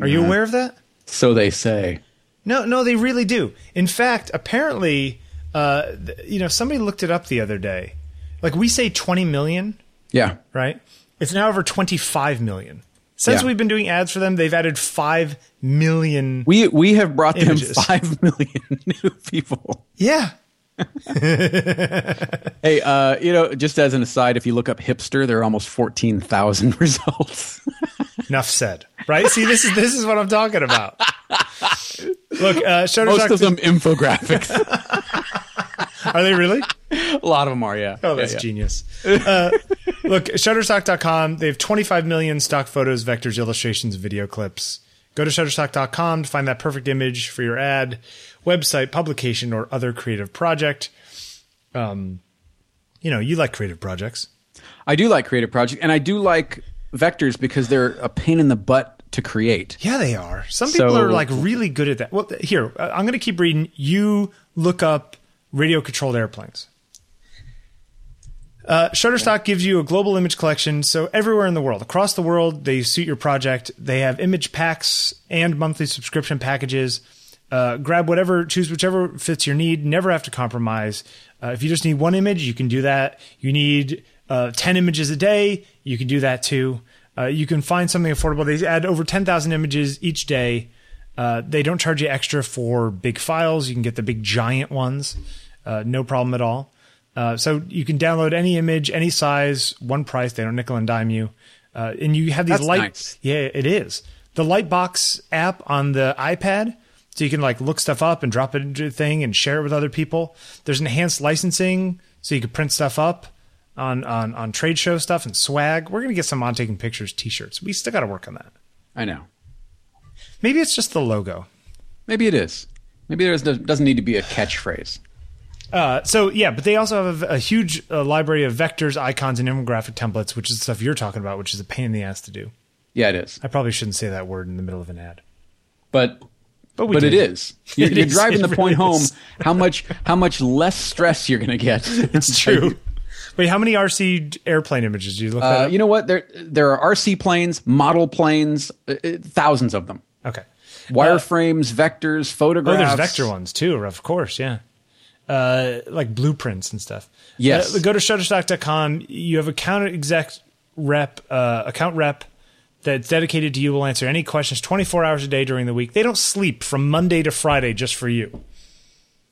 Are you aware of that? So they say. No, no, they really do. In fact, apparently, uh, you know, somebody looked it up the other day. Like we say 20 million, Yeah. right? It's now over 25 million. Since Yeah. we've been doing ads for them, they've added five million. We we have brought Images. them five million new people. yeah, Hey, uh, you know, just as an aside, if you look up hipster, there are almost fourteen thousand results. enough said. Right? See, this is this is what I'm talking about. Look, uh, Shutterstock. Most of them infographics. are they really? a lot of them are, yeah. Oh, that's yeah, yeah. genius. Uh, look, Shutterstock.com. They have 25 million stock photos, vectors, illustrations, video clips. Go to Shutterstock.com to find that perfect image for your ad, website, publication, or other creative project. Um, you know, you like creative projects. I do like creative projects, and I do like vectors because they're a pain in the butt to create. Yeah, they are. Some people So- are like really good at that. Well, here, uh, I'm going to keep reading. You look up radio controlled airplanes. Uh, Shutterstock gives you a global image collection, so everywhere in the world, across the world, they suit your project. They have image packs and monthly subscription packages. Uh, grab whatever, choose whichever fits your need. Never have to compromise. Uh, if you just need one image, you can do that. You need uh, 10 images a day, you can do that too. Uh, you can find something affordable. They add over 10,000 images each day. Uh, they don't charge you extra for big files. You can get the big giant ones, no problem at all. Uh, so you can download any image, any size, one price. They don't nickel and dime you. Uh, and you have these That's light. nice. Yeah, it is the Lightbox app on the iPad. So you can like look stuff up and drop it into a thing and share it with other people. There's enhanced licensing, so you can print stuff up on on on trade show stuff and swag. We're gonna get some on taking pictures T-shirts. We still got to work on that. I know. Maybe it's just the logo. Maybe it is. Maybe there doesn't need to be a catchphrase. Uh, so yeah, but they also have a, a huge uh, library of vectors, icons, and infographic templates, which is the stuff you're talking about, which is a pain in the ass to do. Yeah, it is. I probably shouldn't say that word in the middle of an ad, But but we but it is. You're, It you're is. driving It the point really home. How much how much less stress you're going to get. It's true. Wait, how many RC airplane images do you look at? Uh, you know what? There there are RC planes, model planes, uh, uh, thousands of them. Okay. Wireframes, vectors, photographs. Oh, there's vector ones too, of course, yeah. Uh, like blueprints and stuff. Yes. Uh, go to Shutterstock.com. You have a account exec rep, uh, account rep that's dedicated to you. Will answer any questions 24 hours a day during the week. They don't sleep from Monday to Friday just for you.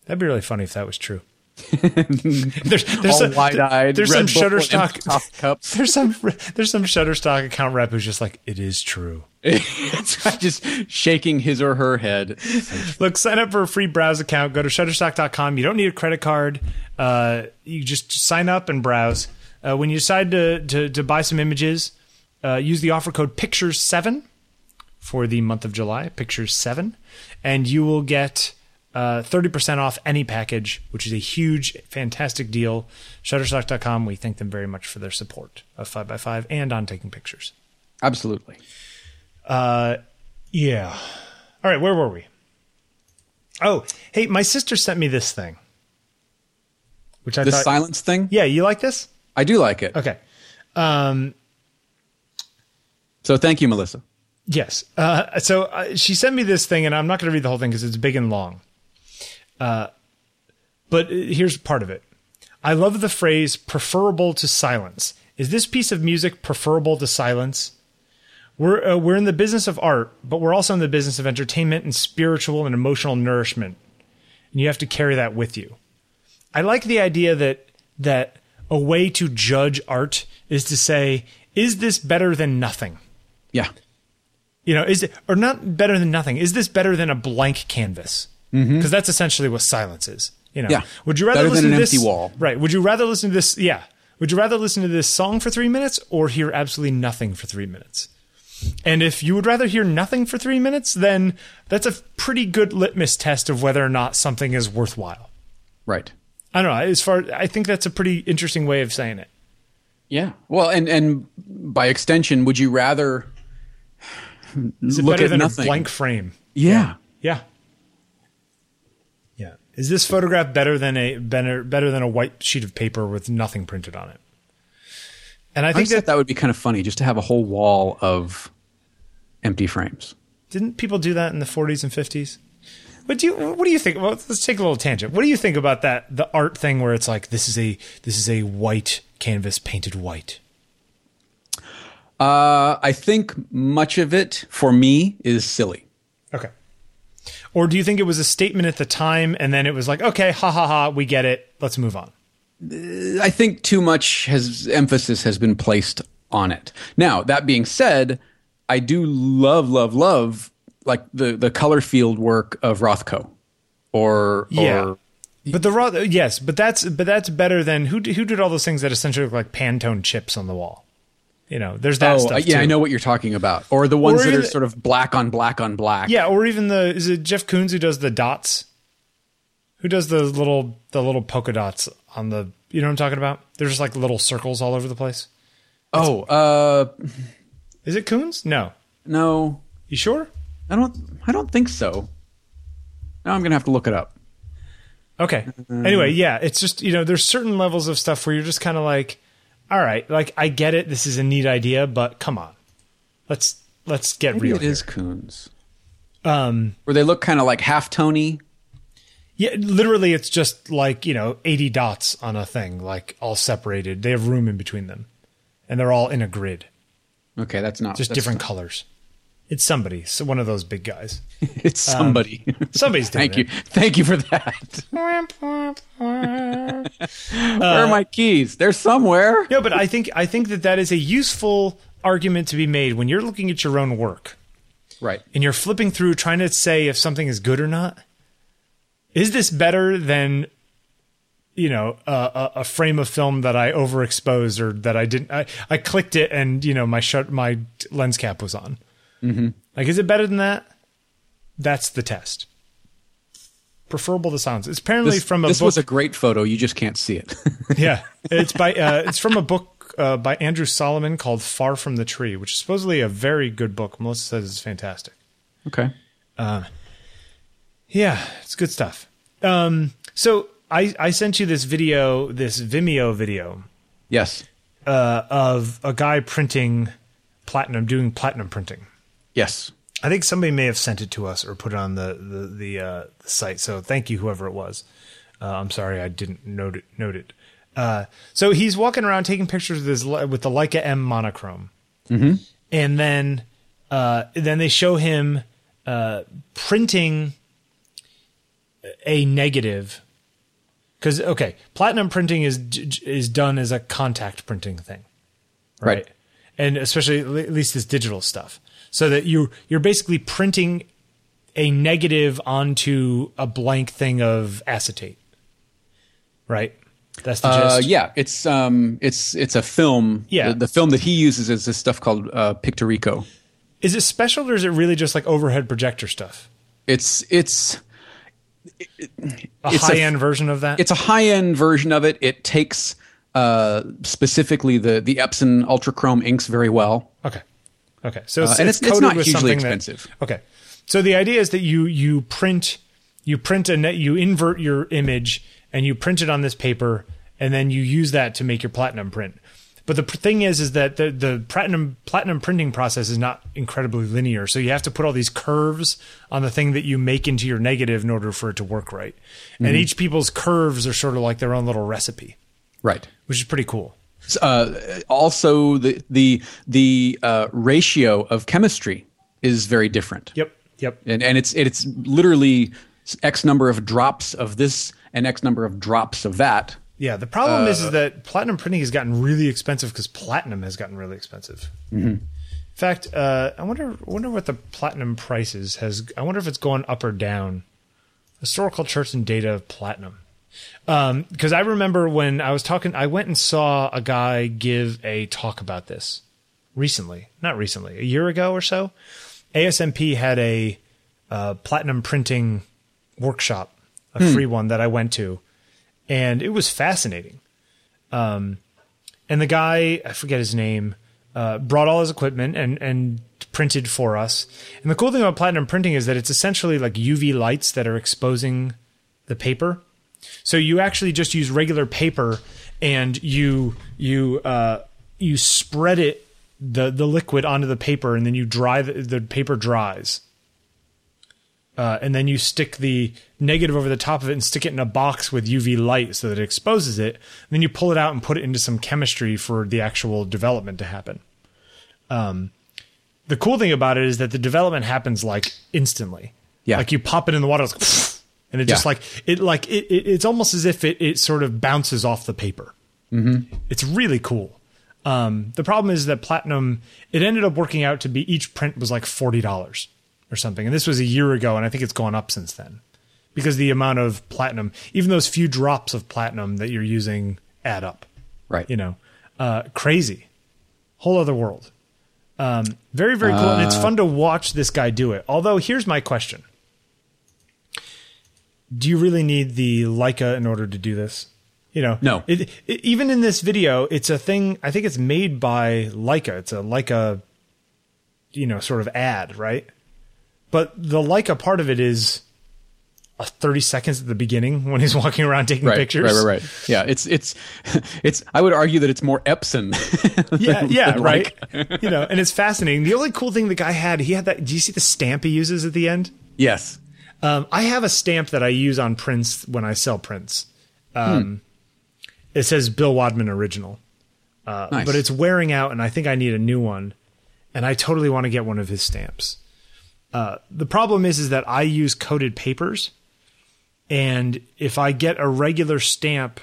That'd be really funny if that was true. there's there's All some, wide-eyed, There's Red some Shutterstock cups. There's some there's some Shutterstock account rep who's just like it is true. It's just shaking his or her head. Look, sign up for a free browse account. Go to shutterstock.com. You don't need a credit card. Uh, you just sign up and browse. Uh, when you decide to, to, to buy some images, uh, use the offer code Pictures7 for the month of July, Pictures7, and you will get uh, 30% off any package, which is a huge, fantastic deal. Shutterstock.com, we thank them very much for their support of 5x5 and on taking pictures. Absolutely. Uh, yeah. All right, where were we? Oh, hey, my sister sent me this thing, which I The thought. silence thing. yeah, you like this? I do like it. Okay. Um, So thank you, Melissa. yes. Uh, so uh, she sent me this thing, and I'm not going to read the whole thing because it's big and long. Uh, but uh, here's part of it. I love the phrase "preferable to silence." Is this piece of music preferable to silence? We're uh, we're in the business of art, but we're also in the business of entertainment and spiritual and emotional nourishment, and you have to carry that with you. I like the idea that that a way to judge art is to say, is this better than nothing? Yeah. You know, is it or not better than nothing? Is this better than a blank canvas? Because that's essentially what silence is. You know, Yeah. would you rather Better than listen an to this, empty wall. Right? Would you rather listen to this? Yeah. Would you rather listen to this song for three minutes or hear absolutely nothing for three minutes? And if you would rather hear nothing for three minutes, then that's a pretty good litmus test of whether or not something is worthwhile. Right. I don't know. As far, I think that's a pretty interesting way of saying it. Yeah. Well, and and by extension, would you rather look better at than nothing? a blank frame? Yeah. Yeah. Yeah. Is this photograph better than a better better than a white sheet of paper with nothing printed on it? And I I think think that, that would be kind of funny just to have a whole wall of empty frames. didn't people do that in the 40s and 50s? What do you what do you think? Well, let's take a little tangent. What do you think about that the art thing where it's like this is a this is a white canvas painted white? Uh, I think much of it for me is silly. Okay. Or do you think it was a statement at the time and then it was like, okay, ha ha ha, we get it, let's move on? I think too much has emphasis has been placed on it. Now, that being said, I do love, love, love like the the color field work of Rothko, or Yeah. or But the Roth, yes, but that's but that's better than who who did all those things that essentially look like Pantone chips on the wall. You know, there's that oh stuff. yeah, I know what you're talking about, or the ones Or that are the- sort of black on black on black. Yeah, or even the is it Jeff Koons who does the dots? Who does the little the little polka dots on the you know what I'm talking about? There's just like little circles all over the place. Oh, uh, Is it Koons? No. no, You sure? I don't. I don't think so. Now I'm gonna have to look it up. Okay. Anyway, yeah, it's just you know there's certain levels of stuff where you're just kind of like, all right, like I get it, this is a neat idea, but come on, let's let's get Maybe real. it here. is Koons. Um, Where they look kind of like half tony. yeah, literally, it's just like you know 80 dots on a thing, like all separated. They have room in between them, and they're all in a grid, Okay, that's not just that's different colors. It's somebody, so one of those big guys. It's somebody. Um, somebody's doing Thank you. Thank you for that. Where are my keys? They're somewhere. No, but I think I think that that is a useful argument to be made when you're looking at your own work. Right. and you're flipping through trying to say if something is good or not. Is this better than you know a, a, a frame of film that I overexposed or that I didn't? I, I clicked it and you know my shut my lens cap was on. Mm-hmm. Like, is it better than that? That's the test. Preferable to silence. It's apparently This, from a this book. was a great photo. You just can't see it. yeah, it's by uh, it's from a book uh, by Andrew Solomon called "Far from the Tree," which is supposedly a very good book. Melissa says it's fantastic. okay. Yeah, it's good stuff. Um, so I I sent you this video, this Vimeo video Yes. uh, of a guy printing platinum, doing platinum printing. Yes. I think somebody may have sent it to us or put it on the the the, uh, the site. So thank you, whoever it was. Uh, I'm sorry I didn't note it. Note it. Uh, so he's walking around taking pictures with his with the Leica M monochrome, and then uh, then they show him uh, printing a negative. Because okay, platinum printing is is done as a contact printing thing Right. and especially at least this digital stuff so that you you're basically printing a negative onto a blank thing of acetate right that's the Uh, gist yeah, it's um, it's it's a film. Yeah. the, the film that he uses is this stuff called uh, Pictorico. is it special or is it really just like overhead projector stuff It's it's a It's a- high end version of that it's a high end version of it. It takes uh, specifically the the Epson Ultrachrome inks very well. Okay. Okay. So it's, Uh, and it's- it's coated not hugely something that- expensive. okay. So the idea is that you you print you print a net you invert your image and you print it on this paper and then you use that to make your platinum print. But the thing is, is that the, the platinum platinum printing process is not incredibly linear. So you have to put all these curves on the thing that you make into your negative in order for it to work right. Mm-hmm. And each people's curves are sort of like their own little recipe, Right. which is pretty cool. Uh, also, the the the uh, ratio of chemistry is very different. Yep. Yep. and and it's it's literally x number of drops of this and x number of drops of that. Yeah, the problem is, is Uh, that platinum printing has gotten really expensive because platinum has gotten really expensive. Mm-hmm. In fact, uh, I wonder wonder what the platinum price is. Has I wonder if it's going up or down. Historical charts and data of platinum. Because I remember when I was talking, I went and saw a guy give a talk about this recently. Not recently, a year ago or so. ASMP had a uh, platinum printing workshop, a free one that I went to, and it was fascinating. Um, and the guy, I forget his name, uh, brought all his equipment and and printed for us. And the cool thing about platinum printing is that it's essentially like UV lights that are exposing the paper. So you actually just use regular paper and you you uh, you spread it the the liquid onto the paper and then you dry the, the paper dries. Uh, and then you stick the negative over the top of it and stick it in a box with UV light so that it exposes it. And then you pull it out and put it into some chemistry for the actual development to happen. Um, the cool thing about it is that the development happens like instantly. Yeah. Like you pop it in the water, it's like, and it just Yeah. like it like it, it it's almost as if it it sort of bounces off the paper. Mm-hmm. It's really cool. Um, the problem is that platinum it ended up working out to be each print was like forty dollars or something, and this was a year ago, and I think it's gone up since then because the amount of platinum, even those few drops of platinum that you're using, add up. Right. You know, uh, crazy, whole other world. Um, very very cool, and it's Uh, fun to watch this guy do it. Although, here's my question: Do you really need the Leica in order to do this? You know, No. It, it, even in this video, it's a thing. I think it's made by Leica. It's a Leica, you know, sort of ad, right? But the Leica part of it is a 30 seconds at the beginning when he's walking around taking Right, pictures. right, right, right. Yeah, it's it's it's. I would argue that it's more Epson. Yeah, yeah, right. You know, and it's fascinating. The only cool thing the guy had, he had that. Do you see the stamp he uses at the end? Yes. Um, I have a stamp that I use on prints when I sell prints. Um, It says Bill Wadman original, uh, Nice. but it's wearing out, and I think I need a new one. And I totally want to get one of his stamps. Uh, the problem is, is that I use coated papers, and if I get a regular stamp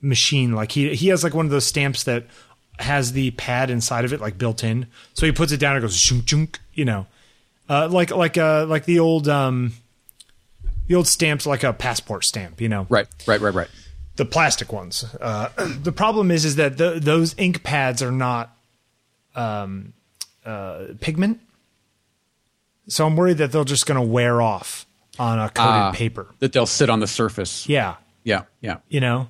machine, like he he has like one of those stamps that has the pad inside of it, like built in, so he puts it down and it goes shunk chunk, you know, uh, like like uh like the old um the old stamps like a passport stamp, you know, Right. Right. Right. Right. the plastic ones. Uh, the problem is, is that the, those ink pads are not um, uh, pigment, so I'm worried that they're just going to wear off on a coated Ah, paper. That they'll sit on the surface. Yeah, Yeah. Yeah. you know,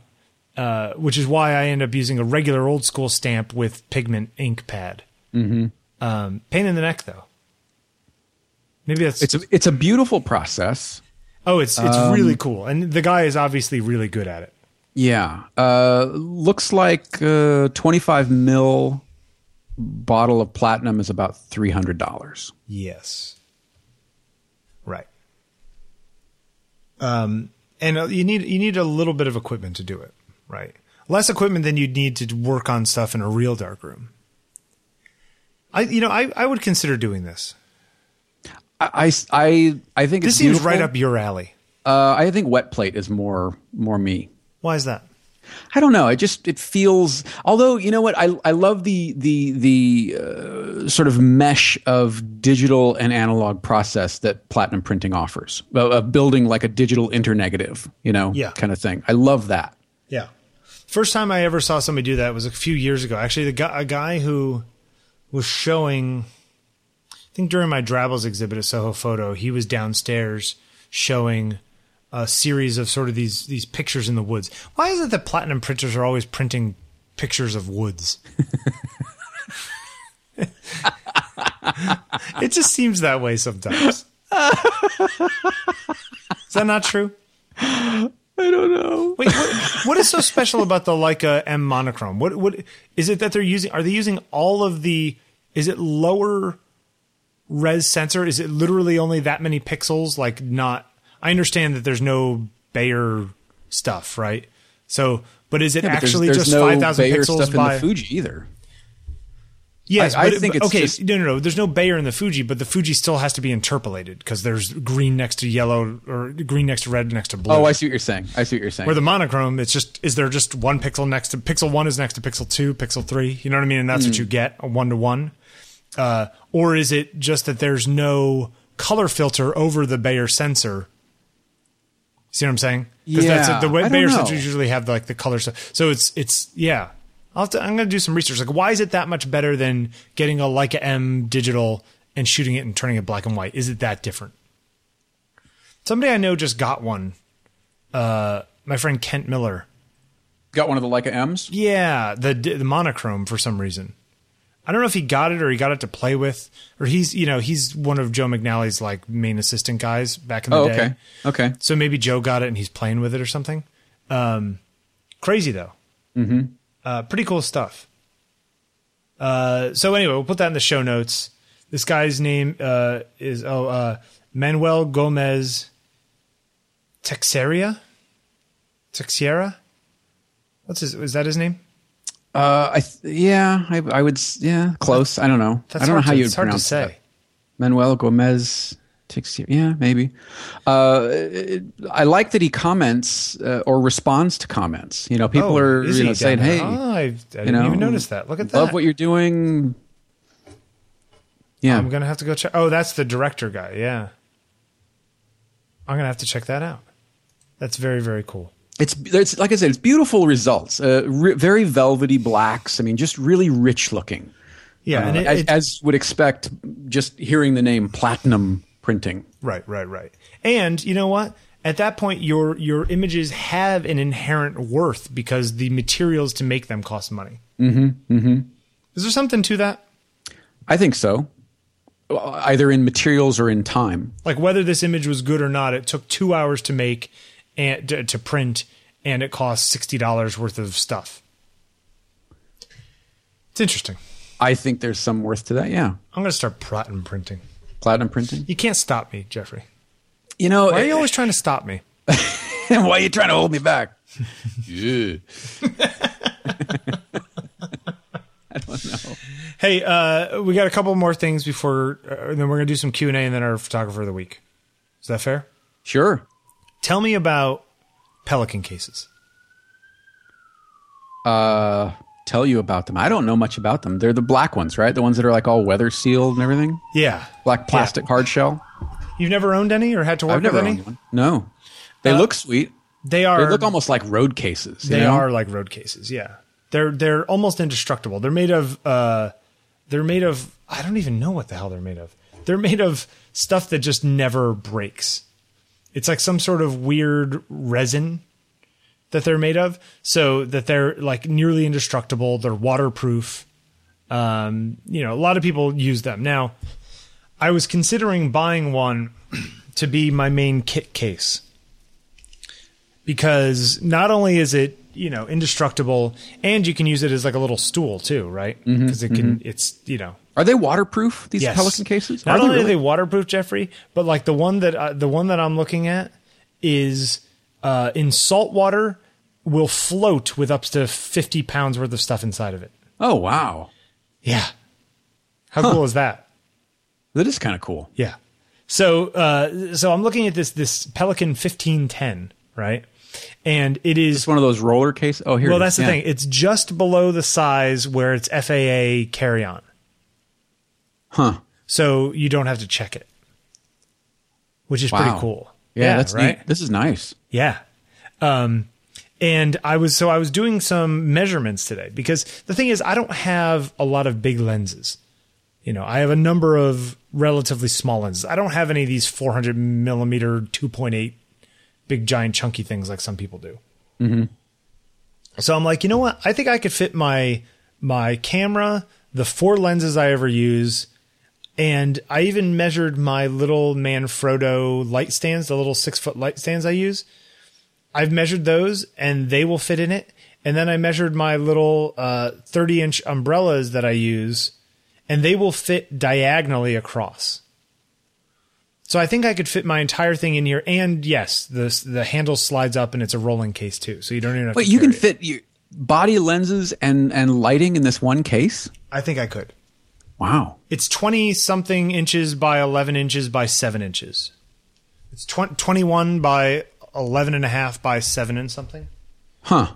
uh, which is why I end up using a regular old school stamp with pigment ink pad. Mm-hmm. Um, pain in the neck, though. Maybe that's It's a it's a beautiful process. oh, it's it's Um, really cool, and the guy is obviously really good at it. Yeah. Uh, looks like uh, 25 mil bottle of platinum is about $300. Yes. Right. Um, and uh, you need you need a little bit of equipment to do it, right? Less equipment than you'd need to work on stuff in a real darkroom. I you know I, I would consider doing this. I, I, I think This it's seems beautiful. right up your alley. Uh, I think wet plate is more more me. Why is that? I don't know. It just it feels. Although you know what, I I love the the the uh, sort of mesh of digital and analog process that platinum printing offers. Of building like a digital internegative, you know, Yeah. kind of thing. I love that. Yeah. First time I ever saw somebody do that was a few years ago. Actually, the guy, a guy who was showing, I think during my Drabbles exhibit at Soho Photo, he was downstairs showing a series of sort of these these pictures in the woods. Why is it that platinum printers are always printing pictures of woods? it just seems that way sometimes. Is that not true? I don't know. Wait, what, what is so special about the Leica M monochrome? What what is it that they're using? Are they using all of the? Is it lower res sensor? Is it literally only that many pixels? Like not? I understand that there's no Bayer stuff, right? So, but is it Yeah, but there's- actually there's just no five thousand pixels stuff by? in the Fuji either. Yes, I- I but, think it's okay. just- no, no, no. There's no Bayer in the Fuji, but the Fuji still has to be interpolated because there's green next to yellow or green next to red next to blue. Oh, I see what you're saying. I see what you're saying. Where the monochrome, it's just is there just one pixel next to pixel one is next to pixel two, pixel three. You know what I mean? And that's what you get a one to one. Uh, or is it just that there's no color filter over the Bayer sensor? See what I'm saying? Because yeah, the way I Bayer know. sensors usually have like the color stuff. So it's it's yeah. I'll to, I'm going to do some research. Like, why is it that much better than getting a Leica M digital and shooting it and turning it black and white? Is it that different? Somebody I know just got one. Uh, my friend Kent Miller. Got one of the Leica M's. Yeah, the the monochrome for some reason. I don't know if he got it or he got it to play with, or he's you know he's one of Joe McNally's like main assistant guys back in the Oh, day. okay. Okay. So maybe Joe got it and he's playing with it or something. Um, crazy though. Mm-hmm. Uh, pretty cool stuff. Uh, so anyway, we'll put that in the show notes. This guy's name uh, is oh uh, Manuel Gomez Texeria. Texiera. What's his? Is that his name? Uh, I th- yeah, I, I would. Yeah, close. I don't know. That's I don't know how to, you would hard to pronounce say. that. Manuel Gomez Teixeira. Yeah, maybe. Uh, it- I like that he comments uh, or responds to comments. You know, people Oh, are you know saying, "Hey, Oh, I, I didn't you know, even notice that. Look at that. love what you're doing." Yeah, I'm gonna have to go check. Oh, that's the director guy. Yeah, I'm gonna have to check that out. That's very very cool. It's it's like I said, it's beautiful results. Uh, re- very velvety blacks. I mean, just really rich looking. Yeah, Uh, and it, as, as would expect, just hearing the name platinum printing. right, right, right. And you know what? At that point, your your images have an inherent worth because the materials to make them cost money. Mm-hmm. Mm-hmm. Is there something to that? I think so. Either in materials or in time. Like whether this image was good or not, it took two hours to make and to, to print, and it costs sixty dollars worth of stuff. It's interesting. I think there's some worth to that. Yeah, I'm gonna start platinum printing. platinum printing. You can't stop me, Jeffery. You know, Why are you always trying to stop me? And why are you trying to hold me back? yeah. I don't know. Hey, uh, we got a couple more things before, uh, and then we're gonna do some Q and A, and then our photographer of the week. Is that fair? Sure. Tell me about Pelican cases. Uh, tell you about them. I don't know much about them. They're the black ones, right? The ones that are like all weather sealed and everything. Yeah, Black plastic hard shell. You've never owned any or had to work I've never with any? owned one. No. They Uh, look sweet. They are. They look almost like road cases. you They know? are like road cases. Yeah, they're they're almost indestructible. They're made of. Uh, they're made of. I don't even know what the hell they're made of. They're made of stuff that just never breaks. It's like some sort of weird resin that they're made of, so that they're like nearly indestructible. They're waterproof. Um, you know, a lot of people use them now. I was considering buying one to be my main kit case because not only is it you know indestructible and you can use it as like a little stool too right Mm-hmm, because it can it's you know Are they waterproof? These yes. Pelican cases? not are only they are they really? waterproof jeffery but like the one that uh, the one that i'm looking at is uh, in salt water will float with up to 50 pounds worth of stuff inside of it Oh wow, yeah how cool is that that is kind of cool. Yeah. So uh, so I'm looking at this this Pelican 1510, right? And it is It's one of those roller case. Oh, here. well, it is. that's the Yeah. thing. It's just below the size where it's FAA carry on. Huh. So you don't have to check it. Which is pretty cool. Yeah, that's right. neat. This is nice. Yeah. Um, and I was so I was doing some measurements today because the thing is I don't have a lot of big lenses. You know, I have a number of relatively small lenses. I don't have any of these 400 millimeter 2.8 big giant chunky things like some people do. So I'm like, you know what? I think I could fit my my camera, the four lenses I ever use, and I even measured my little Manfrotto light stands, the little six foot light stands I use. I've measured those, and they will fit in it. And then I measured my little uh, 30 inch umbrellas that I use, and they will fit diagonally across. So I think I could fit my entire thing in here. And yes, the the handle slides up, and it's a rolling case too, so you don't even have to. Wait, to. you can it. fit your body lenses and and lighting in this one case? I think I could. Wow. It's 20 something inches by 11 inches by 7 inches. It's 20, 21 by 11 and a half by 7 and something. Huh.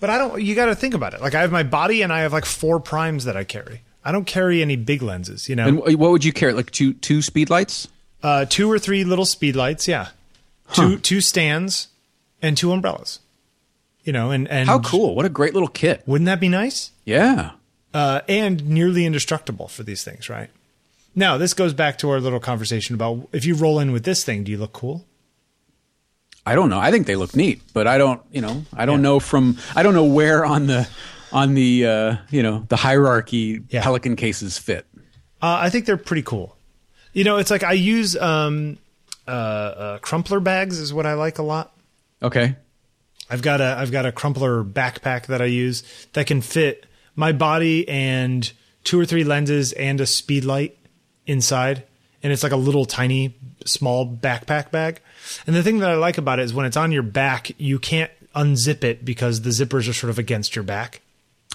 But I don't, you got to think about it. Like I have my body and I have like four primes that I carry. I don't carry any big lenses, you know, And what would you carry? Like two two speed lights? uh, two or three little speed lights. Yeah. Two, two stands and two umbrellas, you know, and, and How cool! What a great little kit. wouldn't that be nice? Yeah. Uh, and nearly indestructible for these things, right? Now, this goes back to our little conversation about if you roll in with this thing, do you look cool? I don't know. I think they look neat, but I don't. You know, I don't Yeah. know from. I don't know where on the on the uh, you know the hierarchy Yeah. Pelican cases fit. Uh, I think they're pretty cool. You know, it's like I use um, uh, uh, crumpler bags is what I like a lot. Okay. I've got a I've got a crumpler backpack that I use that can fit my body and two or three lenses and a speed light inside, and it's like a little tiny small backpack bag. And the thing that I like about it is when it's on your back, you can't unzip it because the zippers are sort of against your back.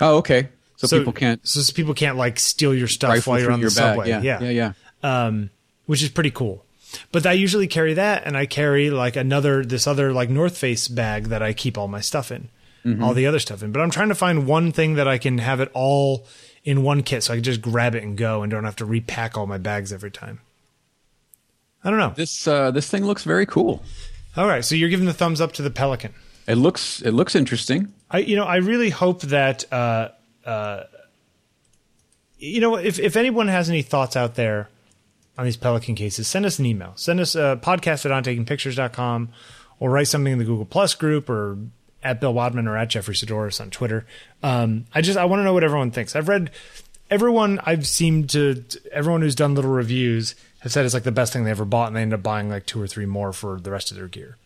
Oh, okay. So, So people can't So people can't like steal your stuff while you're on your the bag. subway. Yeah, yeah, yeah. um, which is pretty cool. But I usually carry that, and I carry like another this other like North Face bag that I keep all my stuff in, Mm-hmm. all the other stuff in. But I'm trying to find one thing that I can have it all in one kit, so I can just grab it and go, and don't have to repack all my bags every time. I don't know. This uh, this thing looks very cool. All right, so you're giving the thumbs up to the Pelican. It looks it looks interesting. I you know I really hope that uh, uh, you know if if anyone has any thoughts out there on these Pelican cases, send us an email. Send us a podcast at ontakingpictures.com or write something in the Google Plus group or at Bill Wadman or at Jeffery Saddoris on Twitter. Um, I just I want to know what everyone thinks. I've read everyone I've seemed to everyone who's done little reviews have said it's like the best thing they ever bought, and they end up buying like two or three more for the rest of their gear.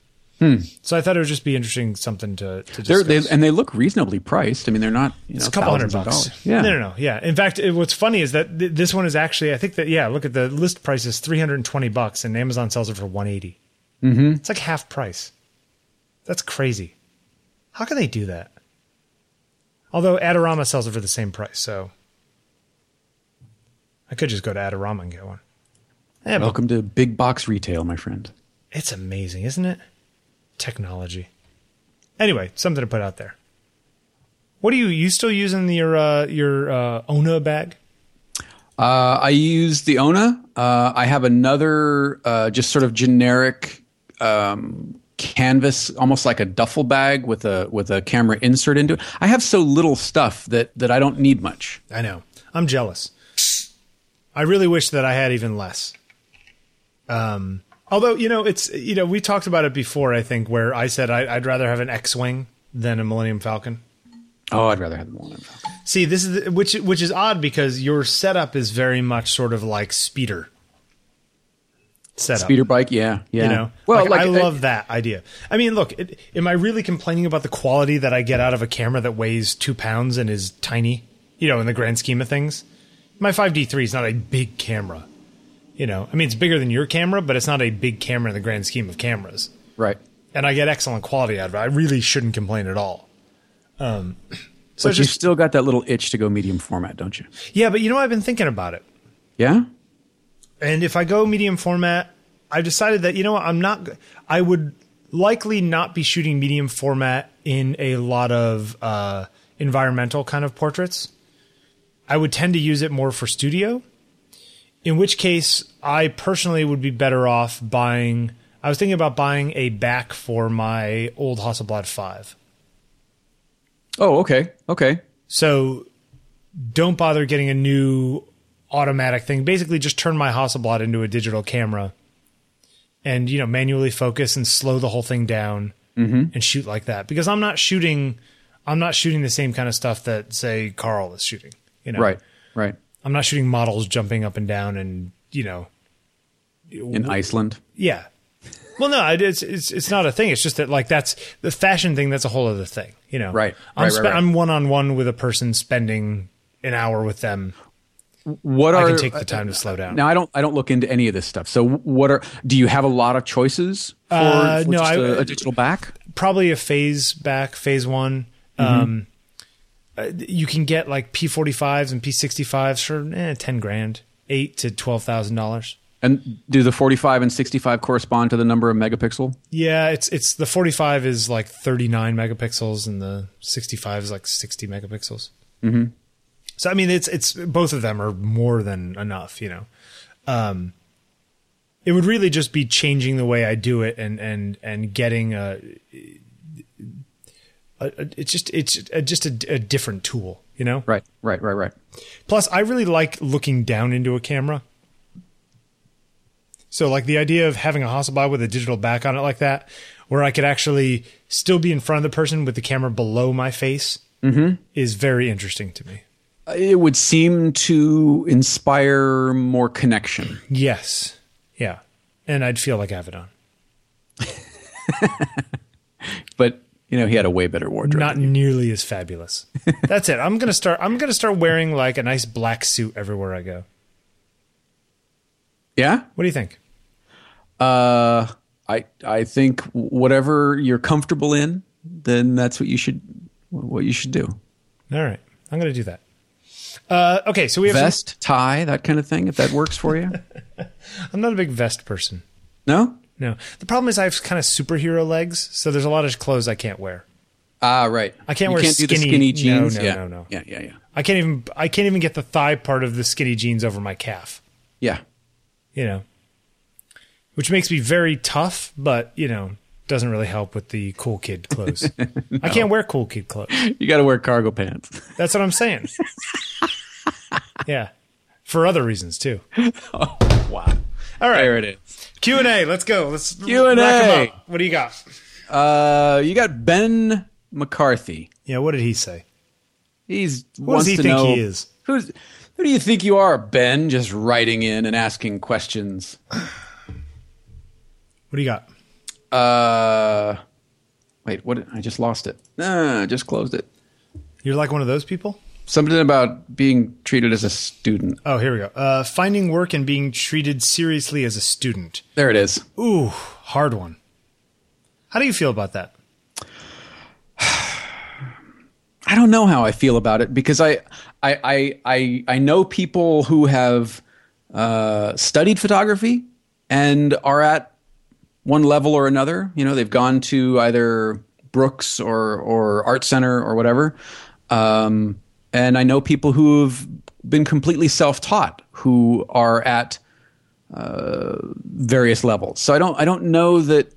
So I thought it would just be interesting something to to discuss. they and they look reasonably priced. I mean, they're not you know It's a couple hundred bucks. Yeah, No, no, no. Yeah. In fact, it, what's funny is that th- this one is actually, I think that, yeah, look at the list price is 320 bucks and Amazon sells it for 180. Mm-hmm. It's like half price. That's crazy. How can they do that? Although Adorama sells it for the same price, so I could just go to Adorama and get one. Yeah, Welcome to big box retail, my friend. it's amazing, isn't it? Technology. Anyway, something to put out there. What are you you still using your uh, your uh, Ona bag? Uh, I use the Ona. Uh, I have another uh, just sort of generic um, canvas, almost like a duffel bag with a with a camera insert into it. I have so little stuff that that I don't need much. I know. I'm jealous. I really wish that I had even less. Um, although you know, it's you know, we talked about it before. I think where I said I, I'd rather have an X-wing than a Millennium Falcon. Oh, I'd rather have the one. See, this is the, which which is odd because your setup is very much sort of like speeder setup. Speeder bike, yeah, yeah. You know, well, like, like, I love that idea. I mean, look, it, am I really complaining about the quality that I get out of a camera that weighs two pounds and is tiny? You know, in the grand scheme of things, my 5D3 is not a big camera. You know, I mean, it's bigger than your camera, but it's not a big camera in the grand scheme of cameras. right. And I get excellent quality out of it. I really shouldn't complain at all. Um, so But it's you just still got that little itch to go medium format, don't you? yeah, but you know, I've been thinking about it. Yeah. And if I go medium format, I've decided that you know what, I'm not. I would likely not be shooting medium format in a lot of uh, environmental kind of portraits. I would tend to use it more for studio. In which case, I personally would be better off buying. I was thinking about buying a back for my old Hasselblad five. Oh, okay, okay. So don't bother getting a new automatic thing. Basically, just turn my Hasselblad into a digital camera, and you know manually focus and slow the whole thing down mm-hmm. and shoot like that. Because I'm not shooting, I'm not shooting the same kind of stuff that say Carl is shooting. You know, Right, right. I'm not shooting models jumping up and down and you know, In Iceland. yeah. Well, no, it's it's it's not a thing. It's just that like that's the fashion thing. That's a whole other thing. You know, Right, I'm right, spe- right, right. I'm one on one with a person spending an hour with them. What are I can take the time to slow down. Now I don't I don't look into any of this stuff. So what are do you have a lot of choices for, Uh, for no, just I- a, a digital back? probably a phase back, phase one. Um, uh, you can get like P45s and P65s for eh, ten grand, eight to twelve thousand dollars. And do the 45 and 65 correspond to the number of megapixel? Yeah, it's it's the 45 is like 39 megapixels and the 65 is like 60 megapixels. Mm-hmm. So I mean, it's it's both of them are more than enough, you know. Um, it would really just be changing the way I do it and and and getting a, a, a it's just it's a, just a, a different tool, you know. Right, right, right, right. Plus, I really like looking down into a camera. So, like the idea of having a Hasselblad with a digital back on it like that, where I could actually still be in front of the person with the camera below my face, is very interesting to me. It would seem to inspire more connection. Yes, yeah, and I'd feel like Avedon. But, you know, he had a way better wardrobe. Not nearly as fabulous. That's it. I'm gonna start. I'm gonna start wearing like a nice black suit everywhere I go. yeah? What do you think? Uh I I think whatever you're comfortable in, then that's what you should what you should do. All right. I'm going to do that. Uh, okay, so we have. some- Vest, tie, that kind of thing, if that works for you. I'm not a big vest person. no? No, the problem is I have kind of superhero legs, so there's a lot of clothes I can't wear. Ah, right. I can't you wear can't do the skinny- skinny no, jeans. no, yeah. no, no. Yeah, yeah, yeah. I can't even I can't even get the thigh part of the skinny jeans over my calf. Yeah. You know, which makes me very tough, but you know doesn't really help with the cool kid clothes. I can't wear cool kid clothes. You got to wear cargo pants. That's what I'm saying. yeah, for other reasons too. oh, wow. All right, There it is. Q and A. Let's go. Let's Q&A. up. What do you got? Uh, you got Ben McCarthy. Yeah, what did he say? He's Who wants does he to think know he is? who's who do you think you are, Ben? Just writing in and asking questions. What do you got? Uh, wait, what? I just lost it. Nah, I just closed it. You're like one of those people. Something about being treated as a student. Oh, here we go. Uh, finding work and being treated seriously as a student. There it is. Ooh, hard one. How do you feel about that? I don't know how I feel about it because I I I I, I know people who have uh, studied photography and are at one level or another. You know, they've gone to either Brooks or or Art Center or whatever. Um, and I know people who have been completely self-taught who are at uh, various levels. So I don't I don't know that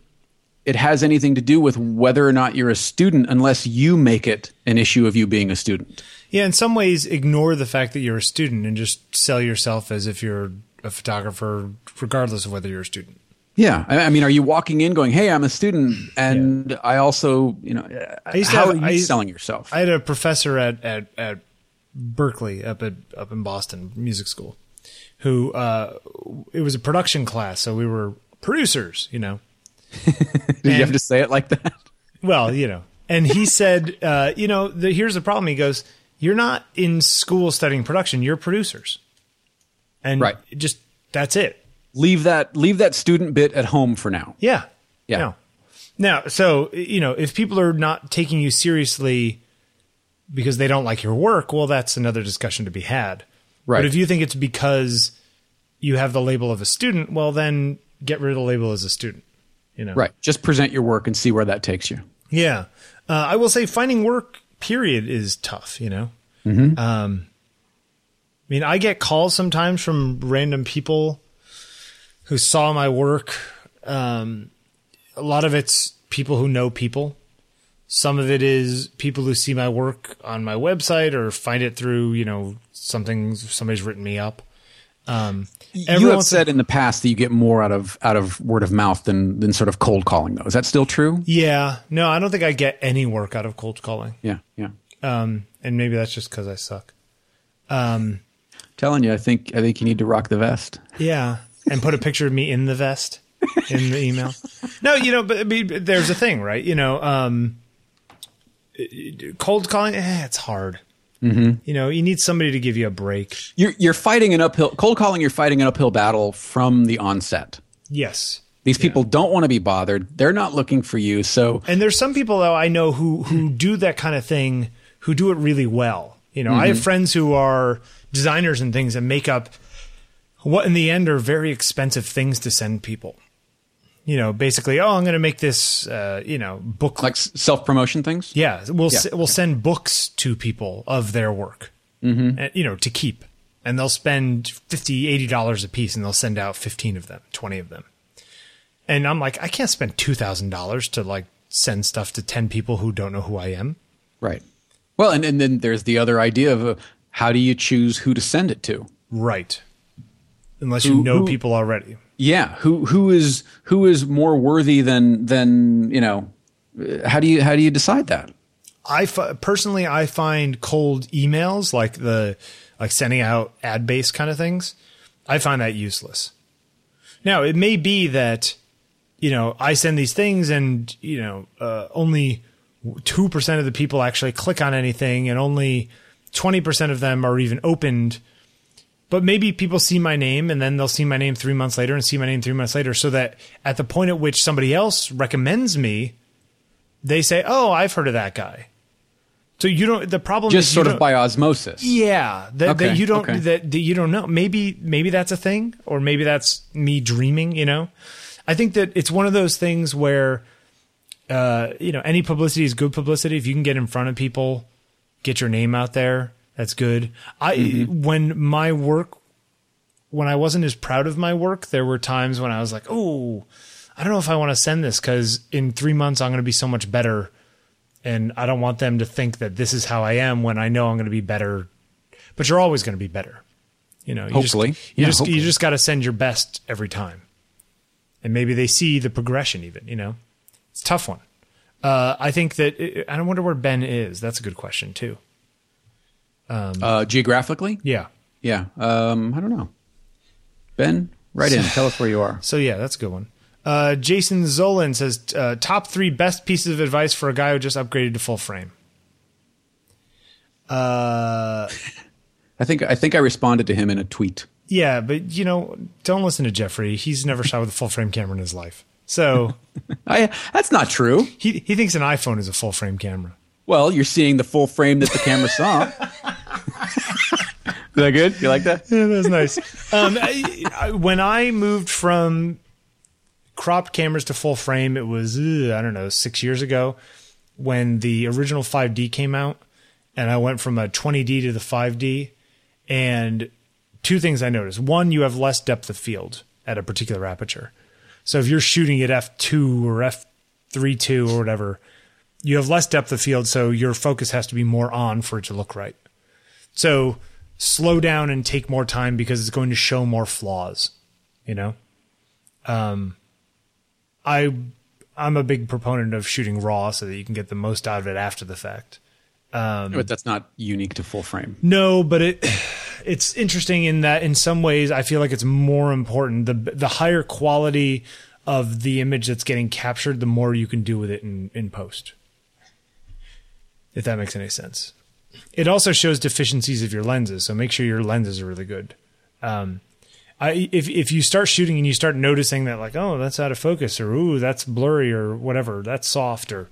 it has anything to do with whether or not you're a student unless you make it an issue of you being a student. Yeah, in some ways, ignore the fact that you're a student and just sell yourself as if you're a photographer, regardless of whether you're a student. Yeah, I, I mean, are you walking in going, "Hey, I'm a student," and I also, you know, used to how have- are you I used- selling yourself? I had a professor at at, at Berklee up at up in Boston music school, who uh, it was a production class, so we were producers, you know. Did you have to say it like that? Well, you know, and he said, uh, you know, the, here's the problem. He goes, "You're not in school studying production; you're producers." And Right. just that's it. leave that leave that student bit at home for now. Yeah. Yeah. No. Now, so you know, if people are not taking you seriously because they don't like your work, well, that's another discussion to be had. Right. But if you think it's because you have the label of a student, well, then get rid of the label as a student. You know. Right. Just present your work and see where that takes you. Yeah. Uh, I will say finding work, period, is tough, you know? Um, I mean, I get calls sometimes from random people who saw my work. Um, a lot of it's people who know people. Some of it is people who see my work on my website or find it through, you know, something somebody's written me up. Um, you have said in the past that you get more out of out of word of mouth than than sort of cold calling. Though, is that still true? yeah, no, I don't think I get any work out of cold calling. Yeah. Yeah. Um, and maybe that's just because I suck. Um, Telling you, I think I think you need to rock the vest. Yeah, and put a picture of me in the vest in the email. No, you know, but, but there's a thing, right? You know, um, cold calling, eh, it's hard. Mm-hmm. You know, you need somebody to give you a break. You're you're fighting an uphill cold calling. You're fighting an uphill battle from the onset. Yes. These people don't want to be bothered. They're not looking for you. So And there's some people though I know who who do that kind of thing, who do it really well. You know, I have friends who are designers and things and make up what in the end are very expensive things to send people. You know, basically, oh, I'm going to make this, uh, you know, book like self promotion things. Yeah, we'll Yeah. s we'll send books to people of their work, mm-hmm. and, you know, to keep, and they'll spend 50 80 dollars a piece, and they'll send out fifteen of them, twenty of them, and I'm like, I can't spend two thousand dollars to like send stuff to ten people who don't know who I am. Right. Well, and, and then there's the other idea of uh, how do you choose who to send it to? Right. Unless you Who- know who- people already. Yeah, who who is who is more worthy than than you know? How do you how do you decide that? I personally, I find cold emails like the like sending out ad based kind of things. I find that useless. Now it may be that you know I send these things and you know uh, only two percent of the people actually click on anything, and only twenty percent of them are even opened. But maybe people see my name and then they'll see my name three months later and see my name three months later, so that at the point at which somebody else recommends me, they say, "Oh, I've heard of that guy." So you don't. The problem Just sort of by osmosis. Yeah, that, Okay, that you don't okay. that, that you don't know. Maybe maybe that's a thing, or maybe that's me dreaming. You know, I think that it's one of those things where, uh, you know, any publicity is good publicity. If you can get in front of people, get your name out there, that's good. I Mm-hmm. when my work, when I wasn't as proud of my work, there were times when I was like, oh, I don't know if I want to send this because in three months I'm going to be so much better and I don't want them to think that this is how I am when I know I'm going to be better. But you're always going to be better. You know, you Hopefully. just, you Yeah, just hopefully. you just got to send your best every time, and maybe they see the progression. Even you know, it's a tough one. Uh, I think that I don't wonder where Ben is. That's a good question too. Uh, geographically, Yeah. yeah. Um, I don't know. Ben, right in. Tell us where you are. So yeah, that's a good one. Uh, Jason Zolan says uh, top three best pieces of advice for a guy who just upgraded to full frame. Uh, I think I think I responded to him in a tweet. yeah, but you know, don't listen to Jeffery. He's never shot with a full frame camera in his life. So I, that's not true. he he thinks an iPhone is a full frame camera. Well, you're seeing the full frame that the camera saw. Is that good? You like that? Yeah, that's nice. um, I, I, when I moved from cropped cameras to full frame, it was uh, I don't know six years ago when the original 5D came out, and I went from a 20D to the 5D. And two things I noticed: one, you have less depth of field at a particular aperture. So if you're shooting at f2 or f3.2 or whatever, you have less depth of field, so your focus has to be more on for it to look right. So slow down and take more time because it's going to show more flaws. You know, um, I I'm a big proponent of shooting raw so that you can get the most out of it after the fact. But that's not unique to full frame. No, but it it's interesting in that in some ways I feel like it's more important the the higher quality of the image that's getting captured, the more you can do with it in in post. If that makes any sense. It also shows deficiencies of your lenses, so make sure your lenses are really good. Um, I, if if you start shooting and you start noticing that like oh that's out of focus or ooh that's blurry or whatever that's soft or